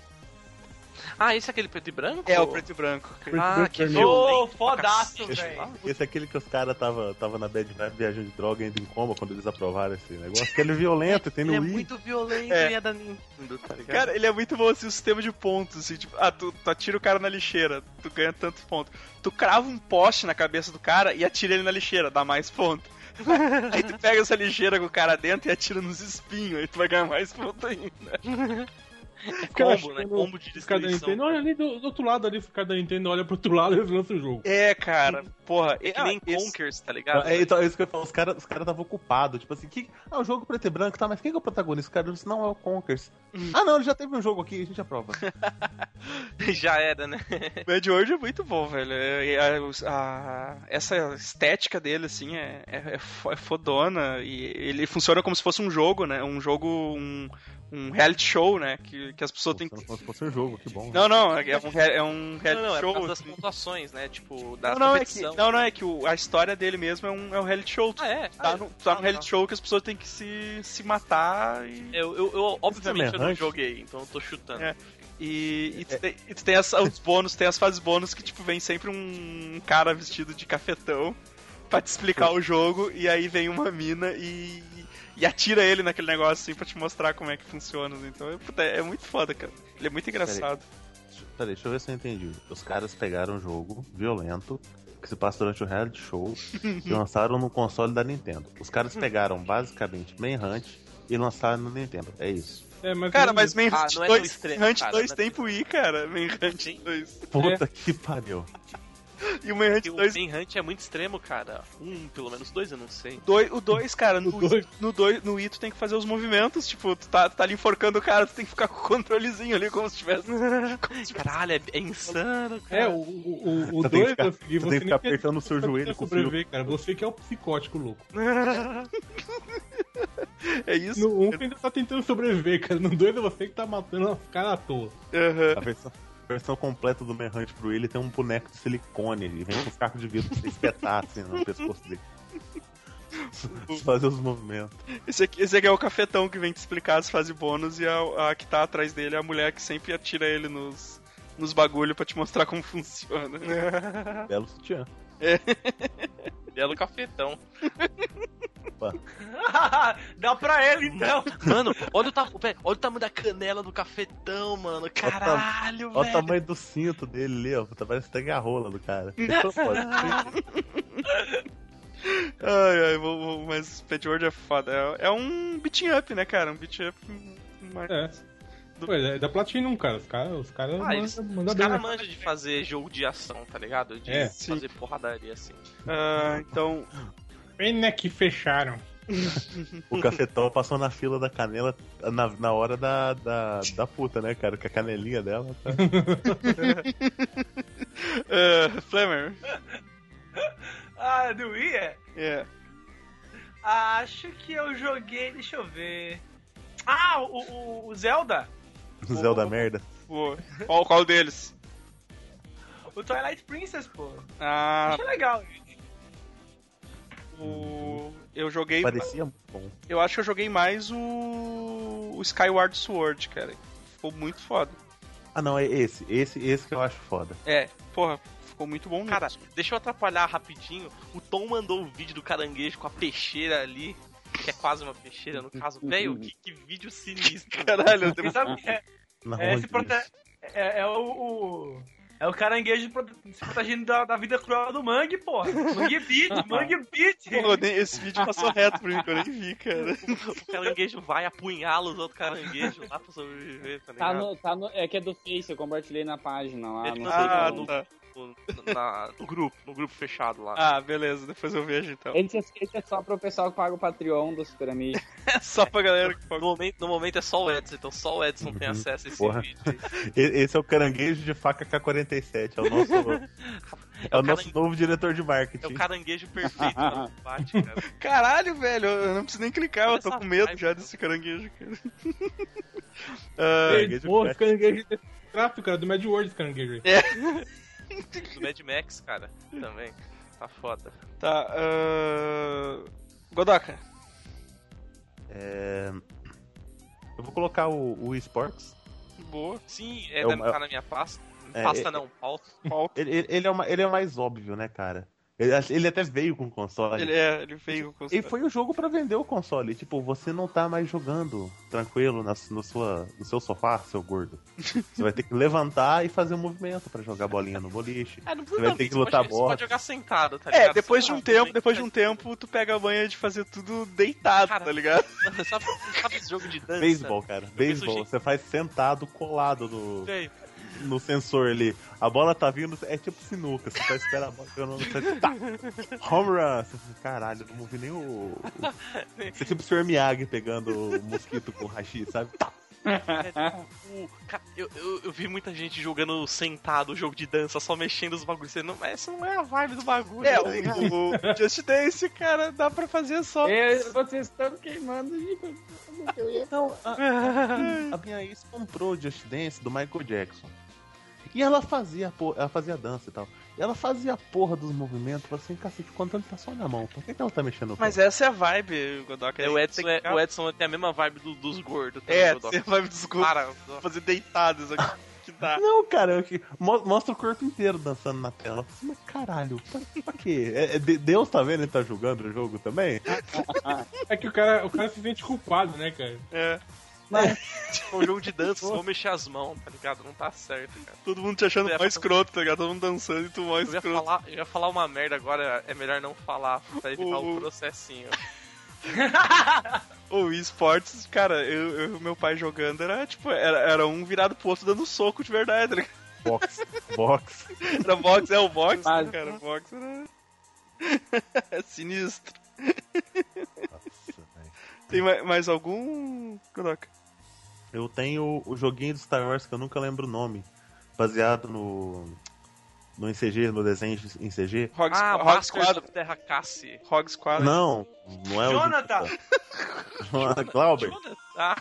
Ah, esse é aquele preto e branco? É o preto e branco. Ah, que. Ô, violento. pra fodaço, velho. Esse é aquele que os caras tava, tava na bad vibe viajando de droga indo em coma quando eles aprovaram esse negócio. Que ele é violento, tem no Ele é Wii. muito violento É. e é da Nintendo, tá ligado? Cara, ele é muito bom assim, o sistema de pontos, assim, tipo, ah, tu, tu atira o cara na lixeira, tu ganha tantos pontos. Tu crava um poste na cabeça do cara e atira ele na lixeira, dá mais pontos. aí tu pega essa lixeira com o cara dentro e atira nos espinhos, aí tu vai ganhar mais pontos ainda. é Cara, combo, né? Combo de destruição. Nintendo, olha ali do, do outro lado ali, os caras da Nintendo olham pro outro lado e eles lançam o jogo. É, cara, porra. É que nem ah, esse- Conkers, tá ligado? É, então, é isso que eu ia falar, os caras os cara estavam ocupados. Tipo assim, que, ah, o jogo preto e branco, tá, mas quem que é o protagonista? O cara disse, não, é o Conkers. ah, não, ele já teve um jogo aqui, a gente aprova. Já era, né? Mad World é muito bom, velho. É- é- a- a- essa estética dele, assim, é, é, é fodona. E ele funciona como se fosse um jogo, né? Um jogo, um, um reality show, né? Que, que as pessoas têm que. Fosse um jogo, que bom. né? Não, não, é um, rea- é um reality Não, não, é por show. causa das assim. pontuações, né? Tipo, da Não, não, é que, não, não, é que o- a história dele mesmo é um, é um reality show. Ah, é? Tá, Ah, no, tá no ah, reality tá. show que as pessoas têm que se, se matar e. Eu, eu, eu obviamente, eu não joguei, então eu tô chutando. É. E, e tu tem, e tu tem as- os bônus, tem as fases bônus que, tipo, vem sempre um cara vestido de cafetão pra te explicar o jogo, e aí vem uma mina e, e atira ele naquele negócio assim pra te mostrar como é que funciona. Então, é, puta, é muito foda, cara. Ele é muito engraçado. Peraí, deixa eu ver se eu entendi. Os caras pegaram um jogo violento que se passa durante o reality show e lançaram no console da Nintendo. Os caras pegaram basicamente Manhunt e lançaram no Nintendo. É isso. É, mas Cara, mas Manhunt Ah, não é tão 2, extremo, cara, 2 não é tem pro Wii, cara. Manhunt 2. Puta que pariu. E o Manhunt Porque o 2 Manhunt é muito extremo, cara. Um, pelo menos dois, eu não sei. Dois, o 2, cara, no, dois. no, dois, no I tu tem que fazer os movimentos, tipo, tu tá, tu tá ali enforcando o cara, tu tem que ficar com o controlezinho ali como se tivesse. como se Caralho, é, é insano, cara. É, o 2 o, o Você tem que dois, ficar- você tem que nem ficar apertando o seu você joelho quer com o sobreviver, cara. Você que é o psicótico louco. É isso? No 1 um, ainda tá tentando sobreviver, cara. No 2 é você que tá matando os caras à toa. Aham. A versão, versão completa do Manhunt pro ele tem um boneco de silicone. Ele vem com os cacos de vidro pra você espetar assim no pescoço dele. Fazer os movimentos. Esse aqui, esse aqui é o cafetão que vem te explicar as fases bônus e a, a que tá atrás dele é a mulher que sempre atira ele nos, nos bagulho pra te mostrar como funciona. Belo sutiã. Belo cafetão. Dá pra ele então. Mano, olha o, ta... olha o tamanho da canela do cafetão, mano. Caralho, Olha o velho. tamanho do cinto dele ali, ó. Tá Parece até a rola do cara. Ai, ai, vou, vou, mas Pet World é foda. É, é um beating up, né, cara? Um beating up. mais- É. Pô, é da Platinum, cara. Os caras os cara Ah, mandam os manda bem. caras né? manjam de fazer jogo de ação, tá ligado? De É. fazer porradaria assim. Ah, então. Pena que fecharam. O cafetão passou na fila da canela na, na hora da, da, da puta, né, cara? Com a canelinha dela. Tá? Uh, Flamer. Ah, do Wii é? É. Acho que eu joguei. Deixa eu ver. Ah, o, o, o Zelda. Zelda merda. Pô, qual, qual deles? O Twilight Princess, pô. Ah, Achei legal. o. Eu joguei. Parecia bom. Eu acho que eu joguei mais o. O Skyward Sword, cara. Ficou muito foda. Ah, não, é esse. Esse, esse que eu acho foda. É, porra, ficou muito bom mesmo. Cara, deixa eu atrapalhar rapidinho. O Tom mandou o vídeo do caranguejo com a peixeira ali. Que é quase uma peixeira, no caso. Velho, que, que vídeo sinistro. Caralho, eu sabe que é? É, esse prote... é, é o, o- É o caranguejo se protegendo da, da vida cruel do Mangue, porra. Mangue Beat, Mangue Beat. Pô, nem- esse vídeo passou reto pra mim, que eu nem vi, cara. O caranguejo vai apunhala os outros caranguejos lá pra sobreviver, tá Tá ligado? no, tá no, é que é do Face, eu compartilhei na página lá. Ele Não sei Ah, como. tá. No, na- no grupo, no grupo fechado lá. Ah, beleza, depois eu vejo então. Esse, é- esse é só pro pessoal que paga o Patreon do Super Amigo. É só pra galera que No paga. momento, no momento é só o Edson, então só o Edson tem acesso a esse Porra. vídeo. Esse é o caranguejo de faca K-47. É o nosso, é o nosso novo diretor de É o marketing. caranguejo perfeito o combate, cara. Caralho, velho, eu não preciso nem clicar, eu tô com medo já cara. desse caranguejo, cara. Ah, Caranguejo Porra, caranguejo desse trato, cara, do Mad World esse caranguejo aí. Do Mad Max, cara, também. Tá foda. tá, ah... Godoka. É, Eu vou colocar o, o. Boa. Sim, é, É deve tá na minha pasta. É, pasta é- não, pauta. Ele, ele- ele é, uma- ele é mais óbvio, né, cara? Ele, ele até veio com o console. Ele é, ele veio com E foi o jogo pra vender o console. Tipo, você não tá mais jogando tranquilo na, no, sua, no seu sofá, seu gordo. Você vai ter que levantar e fazer um movimento pra jogar bolinha no boliche. É, não Você vai ter que lutar você pode, você pode jogar sentado, tá É, ligado? depois de um tempo, depois de um tempo, tu pega a manha de fazer tudo deitado, Cara, tá ligado? Mano, sabe, sabe esse jogo de dança? Beisebol, cara. Beisebol. Você faz sentado, colado no, Véi, no sensor ali. A bola tá vindo, é tipo sinuca. Você só espera a bola chegando no você, tá. Home run. Você fala, caralho, não vi nem o. o- Você é tipo o Sr. Miyagi pegando o mosquito com o hashi, sabe? Tá. O- cara, eu, eu, eu vi muita gente jogando sentado o jogo de dança, só mexendo os bagulhos. Você não, essa não é a vibe do bagulho. É, tá o, o Just Dance, cara, dá pra fazer só. Eu- vocês estão queimando de Não, a, a minha ex comprou Just Dance do Michael Jackson. E ela fazia, a ela fazia dança e tal. Ela fazia a porra dos movimentos, assim, cacete, o controle tá só na mão. Por que, que ela tá mexendo no Mas essa é a vibe, Godoka. É, o, Edson Tem é, o Edson tem a mesma vibe do- dos gordos. também, É, Godoka. tem a vibe dos gordos. Para, Fazer deitados aqui. Que dá. Não, cara, eu que- mo- mostra o corpo inteiro dançando na tela. Mas caralho, pra, pra quê? É- é de- Deus tá vendo ele tá julgando o jogo também? É que o cara, o cara se sente culpado, né, cara? É. É um jogo de dança, só vou mexer as mãos, tá ligado? Não tá certo, cara. Todo mundo te achando mais escroto, tá ligado? Todo mundo dançando e tu mais Eu ia, escroto. falar, eu ia falar uma merda agora, é melhor não falar, pra evitar o, O- processinho. O esportes, cara, eu, eu e meu pai jogando era tipo, era, era um virado pro outro dando soco de verdade, tá ligado? Box. Box. Era box, é o box, Mas- cara. O box era. é sinistro. Tem ma- mais algum, Coloca. Eu tenho o joguinho de Star Wars que eu nunca lembro o nome. Baseado no. No CG, no desenho em CG. Rogue, Ah, Rogue of Terra Cassi. Rogue Squadron. Não, não é o. Jonathan! Glauber. Ah,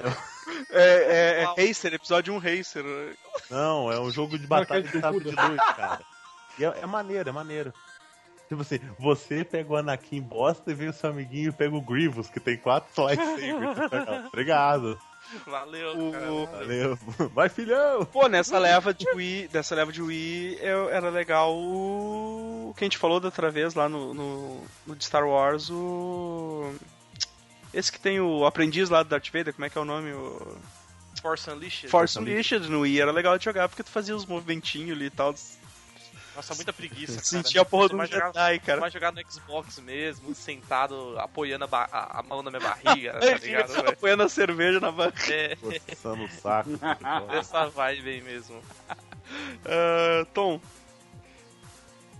É, é, é Racer, episódio 1 Racer. Não, é um jogo de batalha de sabre de do luz, cara. E é, é maneiro, é maneiro. Tipo assim, você pega o Anakin bosta e vem o seu amiguinho e pega o Grievous, que tem quatro lightsabers. Obrigado. valeu, O- cara. Valeu. Vai, filhão! Pô, nessa leva de Wii, dessa leva de Wii, eu- era legal o que a gente falou da outra vez lá no, no, no de Star Wars, o esse que tem o aprendiz lá do Darth Vader, como é que é o nome? O Force Unleashed. Force Unleashed no Wii, era legal de jogar porque tu fazia os movimentinhos ali e tal. Nossa, muita preguiça, cara. Sentia a porra do mais jogar, Jedi, cara. mais jogar no Xbox mesmo, sentado, apoiando a, a- a mão na minha barriga, tá ligado? Apoiando a cerveja na barra. É, Coçando o saco. essa vibe aí mesmo. Ah, Tom,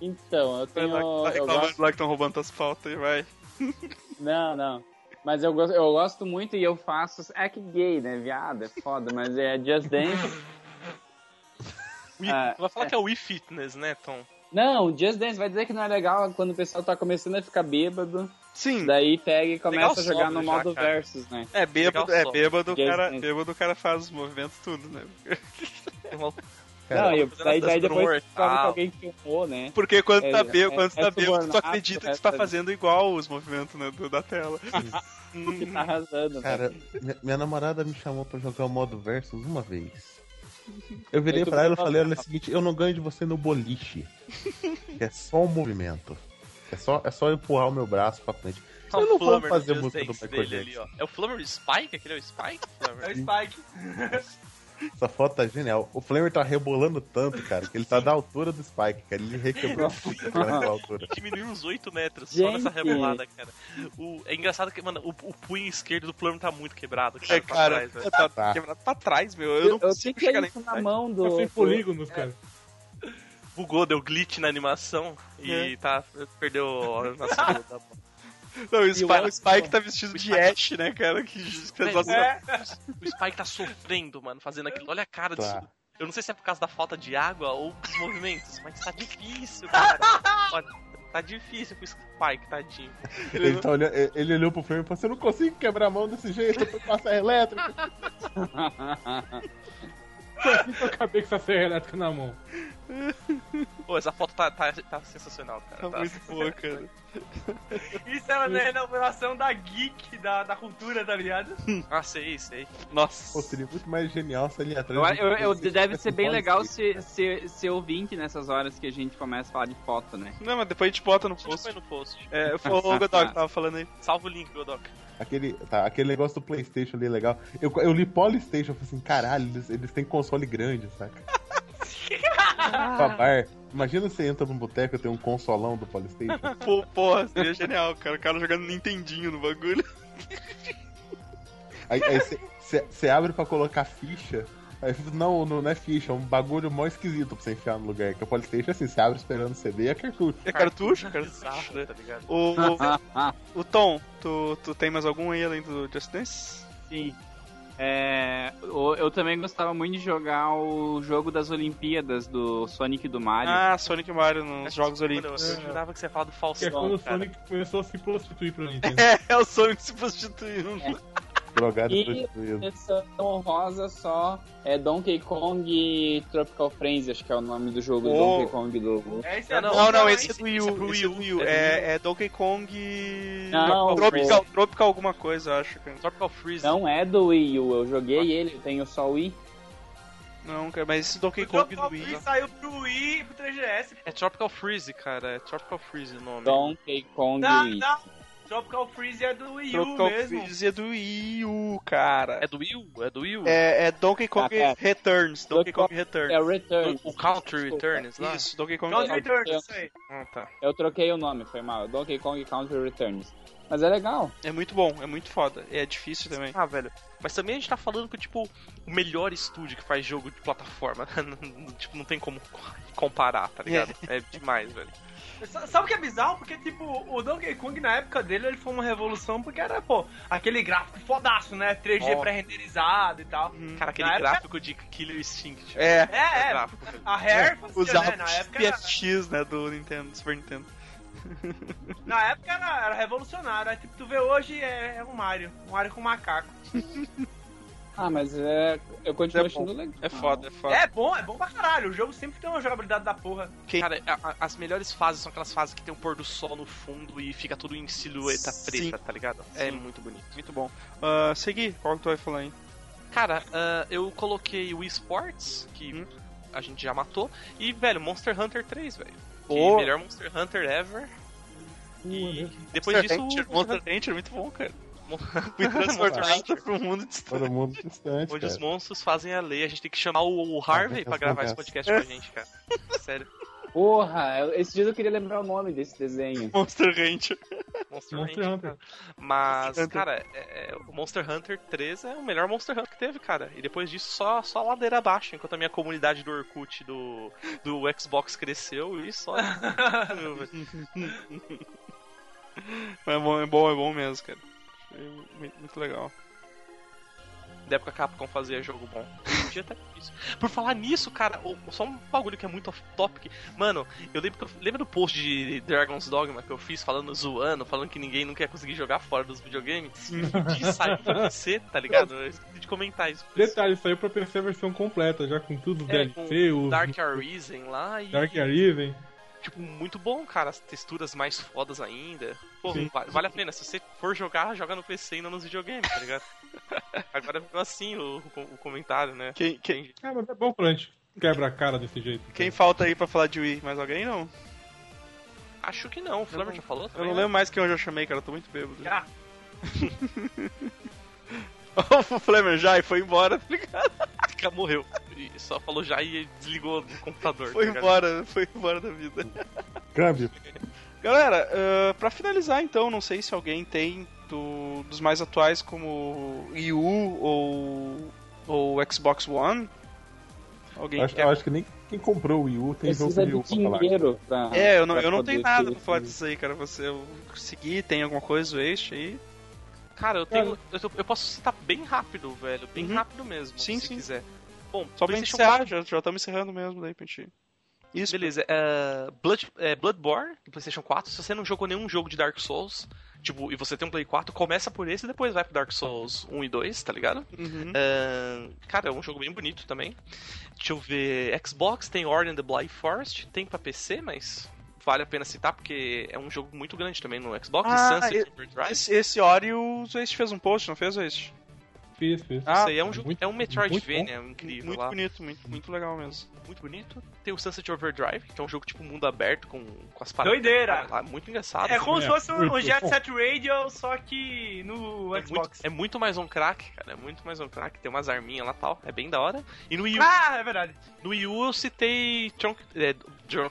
Então, eu tenho. Eu reclamando gosto... lá que estão roubando tuas pautas aí, vai. Não, não. Mas eu gosto, eu gosto muito e eu faço. É que gay, né? Viado, é foda, mas é Just Dance. Wii, Ah, vai falar que é o Wii Fitness, né, Tom? Não, Just Dance vai dizer que não é legal quando o pessoal tá começando a ficar bêbado. Sim, Daí pega e começa Legal a jogar no já, modo cara. versus, né? é bêbado, Legal é bêbado, o cara, Dance. bêbado o cara faz os movimentos tudo, né? Não, e fazendo daí, daí depois descobre que alguém filmou, né? Porque quando É, tá bêbado, é- quando tu é tá bêbado, tu acredita que é, tu tá é. fazendo igual os movimentos né, do- da tela. Que tá arrasando, né? Cara, minha, minha namorada me chamou pra jogar o modo versus uma vez. Eu virei pra ela e falei, olha é o seguinte, eu não ganho de você no boliche. É só o movimento. É só, é só empurrar o meu braço pra frente. Tá Eu não vou fazer música do Dance Michael Jackson. ó. É o Flummer Spike? Aquele é o Spike? É o Spike. Essa foto tá genial. O Flamer tá rebolando tanto, cara, que ele tá da altura do Spike, cara. Ele requebrou naquela altura. Diminuiu uns 8 metros só Gente. nessa rebolada, cara. O, é engraçado que, mano, o, o punho esquerdo do Flummer tá muito quebrado, cara. É, pra cara, trás, velho. tá, Tá. quebrado pra trás, meu. Eu, Eu, não eu consigo fiquei chegar nem. isso na mão do. Sem do- polígonos, cara. Bugou, deu glitch na animação e tá, perdeu a animação da bola. Não, o, o Spike, o Spike tá vestido de Ash, né, cara? Que fez nossa... É. O Spike tá sofrendo, mano, fazendo aquilo. Olha a cara disso. Tá. Eu não sei se é por causa da falta de água ou dos movimentos, mas tá difícil, cara. Olha, tá difícil pro Spike, tadinho. Ele, tá olhando, ele olhou pro Flamer e falou, você não consigo quebrar a mão desse jeito, eu tô com a serra elétrica. Assim que eu acabei com essa serra elétrica na mão. Pô, essa foto tá, tá, tá sensacional, cara. Tá Tá- muito boa, cara. Isso é uma renovação da geek, da, da cultura, tá ligado? Ah, sei, sei. Nossa. Pô, seria muito mais genial se ele atrás. Eu, eu- eu- deve ser bem legal ser, ser, ser ouvinte nessas horas que a gente começa a falar de foto, né? Não, mas depois a gente bota no A gente post. põe no post. É, foi o Godok tava falando aí. Salva o link, Godok. Aquele, tá, aquele negócio do Playstation ali é legal. Eu, eu li Polystation, eu falei assim, caralho, eles, eles têm console grande, saca? pra bar. Imagina você entra num boteco e tem um consolão do Polystation. Pô, porra, seria genial, cara. O cara jogando Nintendinho no bagulho. Aí você abre pra colocar ficha. Aí, não, não, não é ficha, é um bagulho mó esquisito pra você enfiar no lugar. Que o Polystation, assim, você abre esperando CD e é cartucho. É cartucho? Cartucho, Bizarro, né? tá ligado? O, o Tom, tu, tu tem mais algum aí além do Just Dance? Sim. É, eu, também gostava muito de jogar o jogo das Olimpíadas do Sonic e do Mario. Ah, Sonic e Mario nos Jogos Olímpicos. Eu, eu jurava que você ia falar do Que é Faustão, quando o cara. Sonic começou a se prostituir pra Nintendo. É, é o Sonic se prostituindo. Drogado E- prostituído. Menção honrosa só é Donkey Kong Tropical Frenzy, acho que é o nome do jogo do Oh. Donkey Kong do. É, esse Não, é não, Não, não, esse é do Wii é U. Esse é Wii do Wii U. é É, é Donkey Kong. Não, Tropical, Tropical alguma coisa, acho. Tropical Freeze. Não é do Wii U, eu joguei ele, eu tenho só o Wii. Não, cara, mas esse Donkey Kong do Wii. Saiu pro Wii e pro 3GS. É Tropical Freeze, cara. É Tropical Freeze o nome. Donkey Kong Não, Wii. Tropical Freeze é do Wii U Tropical mesmo. Freeze é do Wii U, cara. É do Wii U? É do Wii U? É, é Donkey Kong Ah, pera. Returns. Donkey Kong É Returns. o Return. O Country Returns lá? Isso, Donkey Kong Country Returns. Returns, isso aí. Ah, tá. Eu troquei o nome, foi mal. Donkey Kong Country Returns. Mas é legal. É muito bom, é muito foda. É difícil também. Ah, velho. Mas também a gente tá falando que, tipo, o melhor estúdio que faz jogo de plataforma. tipo, não tem como comparar, tá ligado? É, demais, velho. Sa- Sabe o que é bizarro? Porque, tipo, o Donkey Kong na época dele ele foi uma revolução porque era, pô, aquele gráfico fodaço, né? 3D Ó. pré-renderizado e tal. Cara, aquele Na época- gráfico de Killer Instinct. É. É, é. gráfico, velho. A Rare fazia, Usava né? Na época, PFX, né, do Nintendo, Super Nintendo. na época era, era revolucionário. Aí, tipo, tu vê hoje é, é um Mario. Um Mario com macaco. Ah, mas é. Eu continuo É bom. achando legal. É foda, é foda. É bom, é bom pra caralho. O jogo sempre tem uma jogabilidade da porra. Cara, a- a- as melhores fases são aquelas fases que tem um pôr do sol no fundo e fica tudo em silhueta Sim. preta, tá ligado? É Sim. muito bonito. Muito bom. Ah, segui, qual que tu vai falar aí? Cara, ah, eu coloquei o eSports, que Hum. a gente já matou, e, velho, Monster Hunter 3, velho. Que Pô. melhor Monster Hunter ever. E depois Monster disso. Hunter, o- Monster Hunter é muito bom, cara. Fui transportado pro mundo distante. Todo mundo distante, Onde os cara. monstros fazem a lei. A gente tem que chamar o, o Harvey Ah, pra gravar esse podcast com a gente, cara. Sério. Porra, esses dias eu queria lembrar o nome desse desenho. Monster Hunter. Monster, Monster Hunter. Hunter. Mas, Monster Hunter. cara, é- é, o Monster Hunter 3 é o melhor Monster Hunter que teve, cara. E depois disso, só, só ladeira abaixo, enquanto a minha comunidade do Orkut do, do Xbox cresceu e só. É bom, é bom, é bom mesmo, cara. Muito, muito legal. da época a Capcom fazia jogo bom. Dia tá difícil. Por falar nisso, cara, só um bagulho que é muito off-topic. Mano, eu lembro, que eu, lembra do post de Dragon's Dogma que eu fiz falando, zoando, falando que ninguém não quer conseguir jogar fora dos videogames? De sair pra PC, tá ligado? Eu esqueci de comentar isso. Detalhe, saiu pra PC a versão completa, já com tudo, É, DLC, com o Dark Arisen lá e. Dark Arisen. Tipo, muito bom, cara. As texturas mais fodas ainda. Pô, Sim. va- vale a pena. Se você for jogar, joga no PC e não nos videogames, tá ligado? Agora ficou assim o, o comentário, né? Quem, quem, Ah, mas é bom quando a gente quebra a cara desse jeito. quem falta aí pra falar de Wii? Mais alguém não? Acho que não. O Flamer já falou Eu também. não né? lembro mais quem eu já chamei, cara. Eu tô muito bêbado. Já. o Flamer já e foi embora, tá ligado? Cara, morreu. E só falou já e desligou do computador. Foi tá embora, foi embora da vida. Câmbio. Galera, uh, pra finalizar então, não sei se alguém tem do- dos mais atuais como Wii U ou, ou Xbox One. Alguém Acho, quer... eu acho que nem quem comprou o Wii U tem jogo Precisa Wii de U pra falar. dinheiro pra. É, eu não, eu não tenho nada pra falar disso aí, cara. Você eu seguir, tem alguma coisa, o Ace aí? Cara, eu tenho. Eu, tô- eu posso citar bem rápido, velho. Bem Uhum. rápido mesmo, Sim, se sim. quiser. Bom, Só pra encerrar, 4 já, já estamos encerrando mesmo daí pra gente. Isso, Beleza, é, Blood, é, Bloodborne, do PlayStation 4. Se você não jogou nenhum jogo de Dark Souls, tipo, e você tem um Play 4, começa por esse e depois vai pro Dark Souls 1 e 2, tá ligado? Uhum. É, cara, é um jogo bem bonito também. Deixa eu ver. Xbox tem Ori and the Blind Forest, tem pra PC, mas vale a pena citar porque é um jogo muito grande também no Xbox. Ah, Sunset e- Overdrive. Esse, esse Ori, o Ace fez um post, não fez, Ace? Fiz, fiz. Ah, Isso aí é um, jogo, muito- é um Metroidvania incrível Muito lá. bonito, muito, muito legal mesmo. Muito bonito. Tem o Sunset Overdrive, que é um jogo tipo mundo aberto com, com as paradas. Doideira. lá, muito engraçado. É como se É, fosse um, um muito Jet. Set Radio, só que no É muito, Xbox. é muito mais um crack, cara. É muito mais um crack. Tem umas arminhas lá e tal. É bem da hora. E no Wii U, Ah, é verdade. no Wii U eu citei Tronk, é,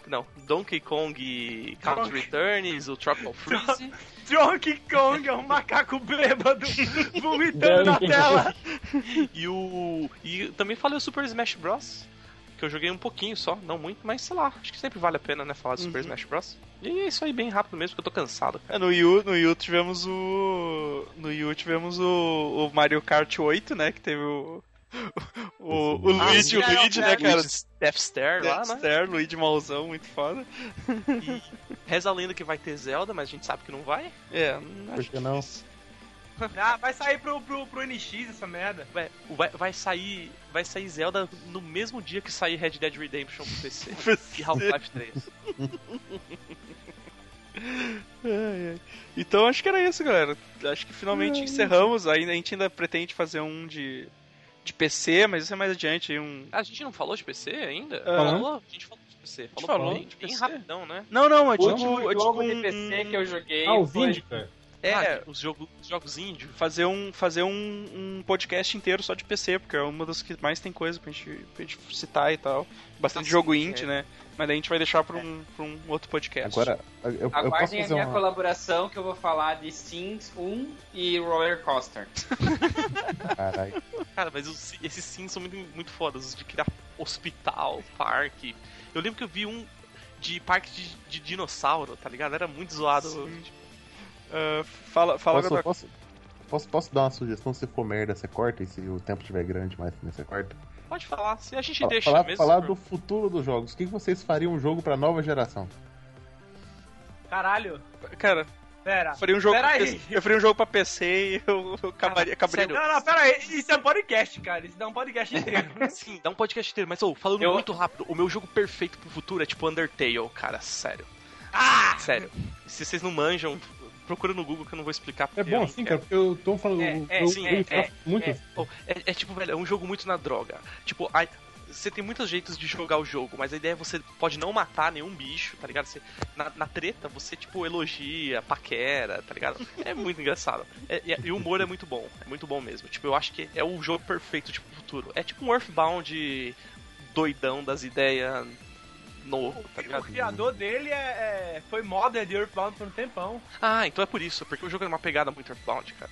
não, Donkey Kong Country Donkey. Returns, o Tropical Freeze. Donkey Kong é um macaco bêbado vomitando na Donkey tela. e o. E também falei o Super Smash Bros. Que eu joguei um pouquinho só, não muito, mas sei lá, acho que sempre vale a pena, né, falar do Super Uhum. Smash Bros. E é isso aí, bem rápido mesmo, porque eu tô cansado. É, no Wii U, no Wii U tivemos o. No Wii U tivemos o, o Mario Kart 8, né? Que teve o. O, o Ah, Luigi, o. Luigi, né, cara? Death Star lá, né? Dexter, Luigi Malzão, muito foda. E reza a lenda que vai ter Zelda, mas a gente sabe que não vai. É, não Por acho que não? Ah, vai sair pro, pro, pro NX essa merda. Vai, vai, vai sair. Vai sair Zelda no mesmo dia que sair Red Dead Redemption pro PC. e Half-Life 3. Ai, ai. Então acho que era isso, galera. Acho que finalmente encerramos. Ainda, a gente ainda pretende fazer um de, de PC, mas isso é mais adiante aí. Um... A gente não falou de PC ainda? Ah. Falou? A gente falou de PC. Falou, falou bem, de bem PC. rapidão, né? Não, não, é O tipo, último é tipo jogo um, de PC que eu joguei Ah, indie, cara. É, Ah, os, jogo, os jogos indie. fazer um, fazer um, um podcast inteiro só de PC, porque é uma das que mais tem coisa pra gente, pra gente citar e tal. Bastante Ah, sim, jogo indie, é. né? Mas daí a gente vai deixar pra um, pra um outro podcast. Agora, eu, eu posso Aguardem a fazer minha uma. colaboração que eu vou falar de Sims 1 e Roller Coaster. Caralho. Cara, mas os- esses sim são muito, muito fodas, os de criar hospital, parque. Eu lembro que eu vi um de parque de, de dinossauro, tá ligado? Era muito zoado. Ah, fala fala Posso, Godok. posso, posso, posso dar uma sugestão? Se for merda, você corta. E se o tempo estiver grande mais, você corta. Pode falar, se a gente deixa falar mesmo. falar do futuro dos jogos. O que vocês fariam um jogo pra nova geração? Caralho. Cara, Pera. eu faria um jogo Pera pra aí. PC, eu faria um jogo pra PC e eu, eu acabaria, acabaria. Não, não, pera aí. Isso é um podcast, cara. Isso dá um podcast inteiro. Sim, dá um podcast inteiro, mas ô, falando Eu- muito rápido, o meu jogo perfeito pro futuro é tipo Undertale, cara, sério. Ah! Sério. Se vocês não manjam, procura no Google que eu não vou explicar. É bom assim, cara, porque eu tô falando. É, é, eu, sim, eu é, gosto muito. É, oh, é- é tipo, velho, é um jogo muito na droga. Tipo, a- você tem muitos jeitos de jogar o jogo, mas a ideia é você pode não matar nenhum bicho, tá ligado? Você, na, na treta, você, tipo, elogia, paquera, tá ligado? É muito engraçado. É- e, e o humor é muito bom, é muito bom mesmo. Tipo, eu acho que é o jogo perfeito, tipo, futuro. É tipo um Earthbound doidão das ideias novo, tá O criador dele é, é- foi modder de Earthbound por um tempão. Ah, então é por isso, porque o jogo é uma pegada muito Earthbound, cara.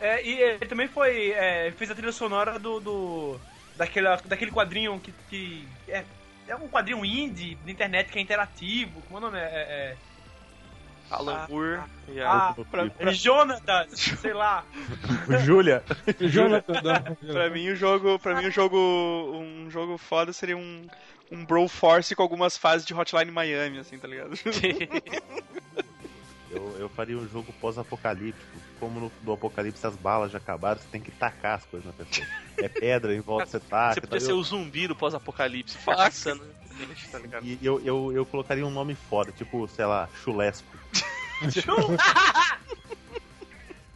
É, e ele também foi. é, fez a trilha sonora do. do daquela, daquele quadrinho que. que é, é um quadrinho indie da internet que é interativo. Como é o nome? É. é, Alan Ah, Moore e a... ah, pra, é Jonatas, sei lá. Júlia! Jonathan Pra mim o jogo, para mim o jogo, um jogo foda seria um um Bro Force com algumas fases de Hotline Miami, assim, tá ligado? Eu, eu faria um jogo pós-apocalíptico. Como no do apocalipse as balas já acabaram, você tem que tacar as coisas na pessoa. É pedra, em volta você taca. Você podia tá ser ligado? o zumbi do pós-apocalipse, caçando gente, tá ligado? E eu, eu, eu colocaria um nome foda, tipo, sei lá, chulesco.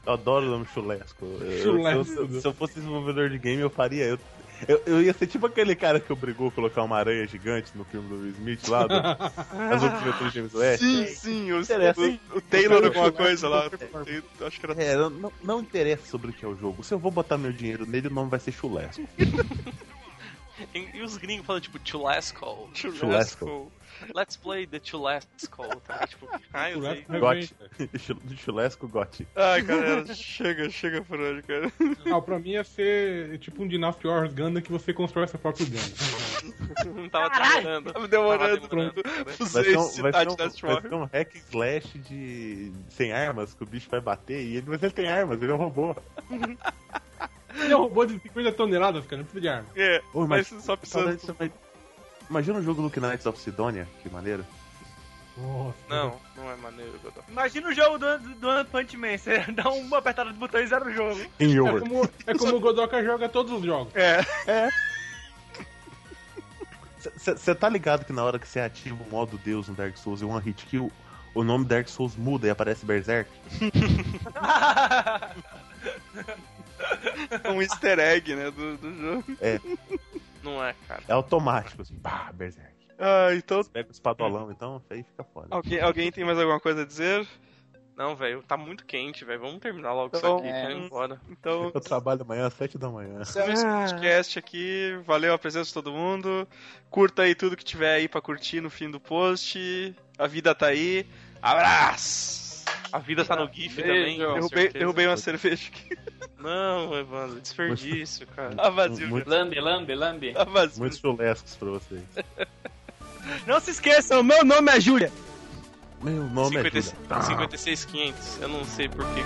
Eu adoro o nome chulesco. Eu- eu- Chulesco. Se, eu, se eu fosse desenvolvedor de game, eu faria. Eu, eu, eu ia ser tipo aquele cara que obrigou a colocar uma aranha gigante no filme do Will Smith lá, do, As Outras James West. sim, sim, o, Interessa. o, o Taylor alguma coisa lá. Eu Acho que era É, não, não interessa sobre o que é o jogo. Se eu vou botar meu dinheiro nele, o nome vai ser chulesco. E, e os gringos falam tipo Chulasco. Chulesco. Let's play the Chulasco. Tá? Tipo, ah, eu sei. Chulesco é Gote. bem- Chul- Chulesco gote. Ai, galera, chega, chega por hoje, cara. Ah, pra mim ia ser tipo um Dynasty Wars Gundam que você constrói seu próprio Gundam. Não tava demorando. Tava demorando. Tava demorando. Vai ser, um, vai, ser um, vai ser um hack slash de... sem armas, que o bicho vai bater e ele, mas ele tem armas, ele é um robô. Ele é um robô de 50 toneladas, cara, não precisa de arma. É, Ô, mas mas- só vai- Imagina um jogo Look Knights of Sidonia, que maneiro. Nossa. Não, não é maneiro, Godó. Imagina o jogo do, do One Punch Man. Você dá uma apertada de botão e zero o jogo. Em É como, é como o Godoka joga todos os jogos. É, Você tá ligado que na hora que você ativa o modo Deus no Dark Souls e One Hit Kill, o nome Dark Souls muda e aparece Berserk? um easter egg, né, do, do jogo. Não é, cara. É automático, assim, pá, Berserk. Ah, então, Você pega o espadolão, então, aí fica foda. alguém, alguém tem mais alguma coisa a dizer? Não, velho, tá muito quente, velho. Vamos terminar logo Então, isso aqui, é. ir embora. Então, Eu trabalho amanhã às 7 da manhã. esse podcast aqui. Valeu a presença de todo mundo. Curta aí tudo que tiver aí pra curtir no fim do post. A vida tá aí. Abraço! A vida tá no GIF Beijo. também. Derrubei, derrubei uma cerveja aqui. Não, Evandro, desperdício, cara. Tá vazio, Muito-. Lambe, lambe, lambe. Tá vazio. Muitos chulescos pra vocês. Não se esqueçam, meu nome é Júlia. Meu nome é 50, Júlia. 56,500. Eu não sei porquê.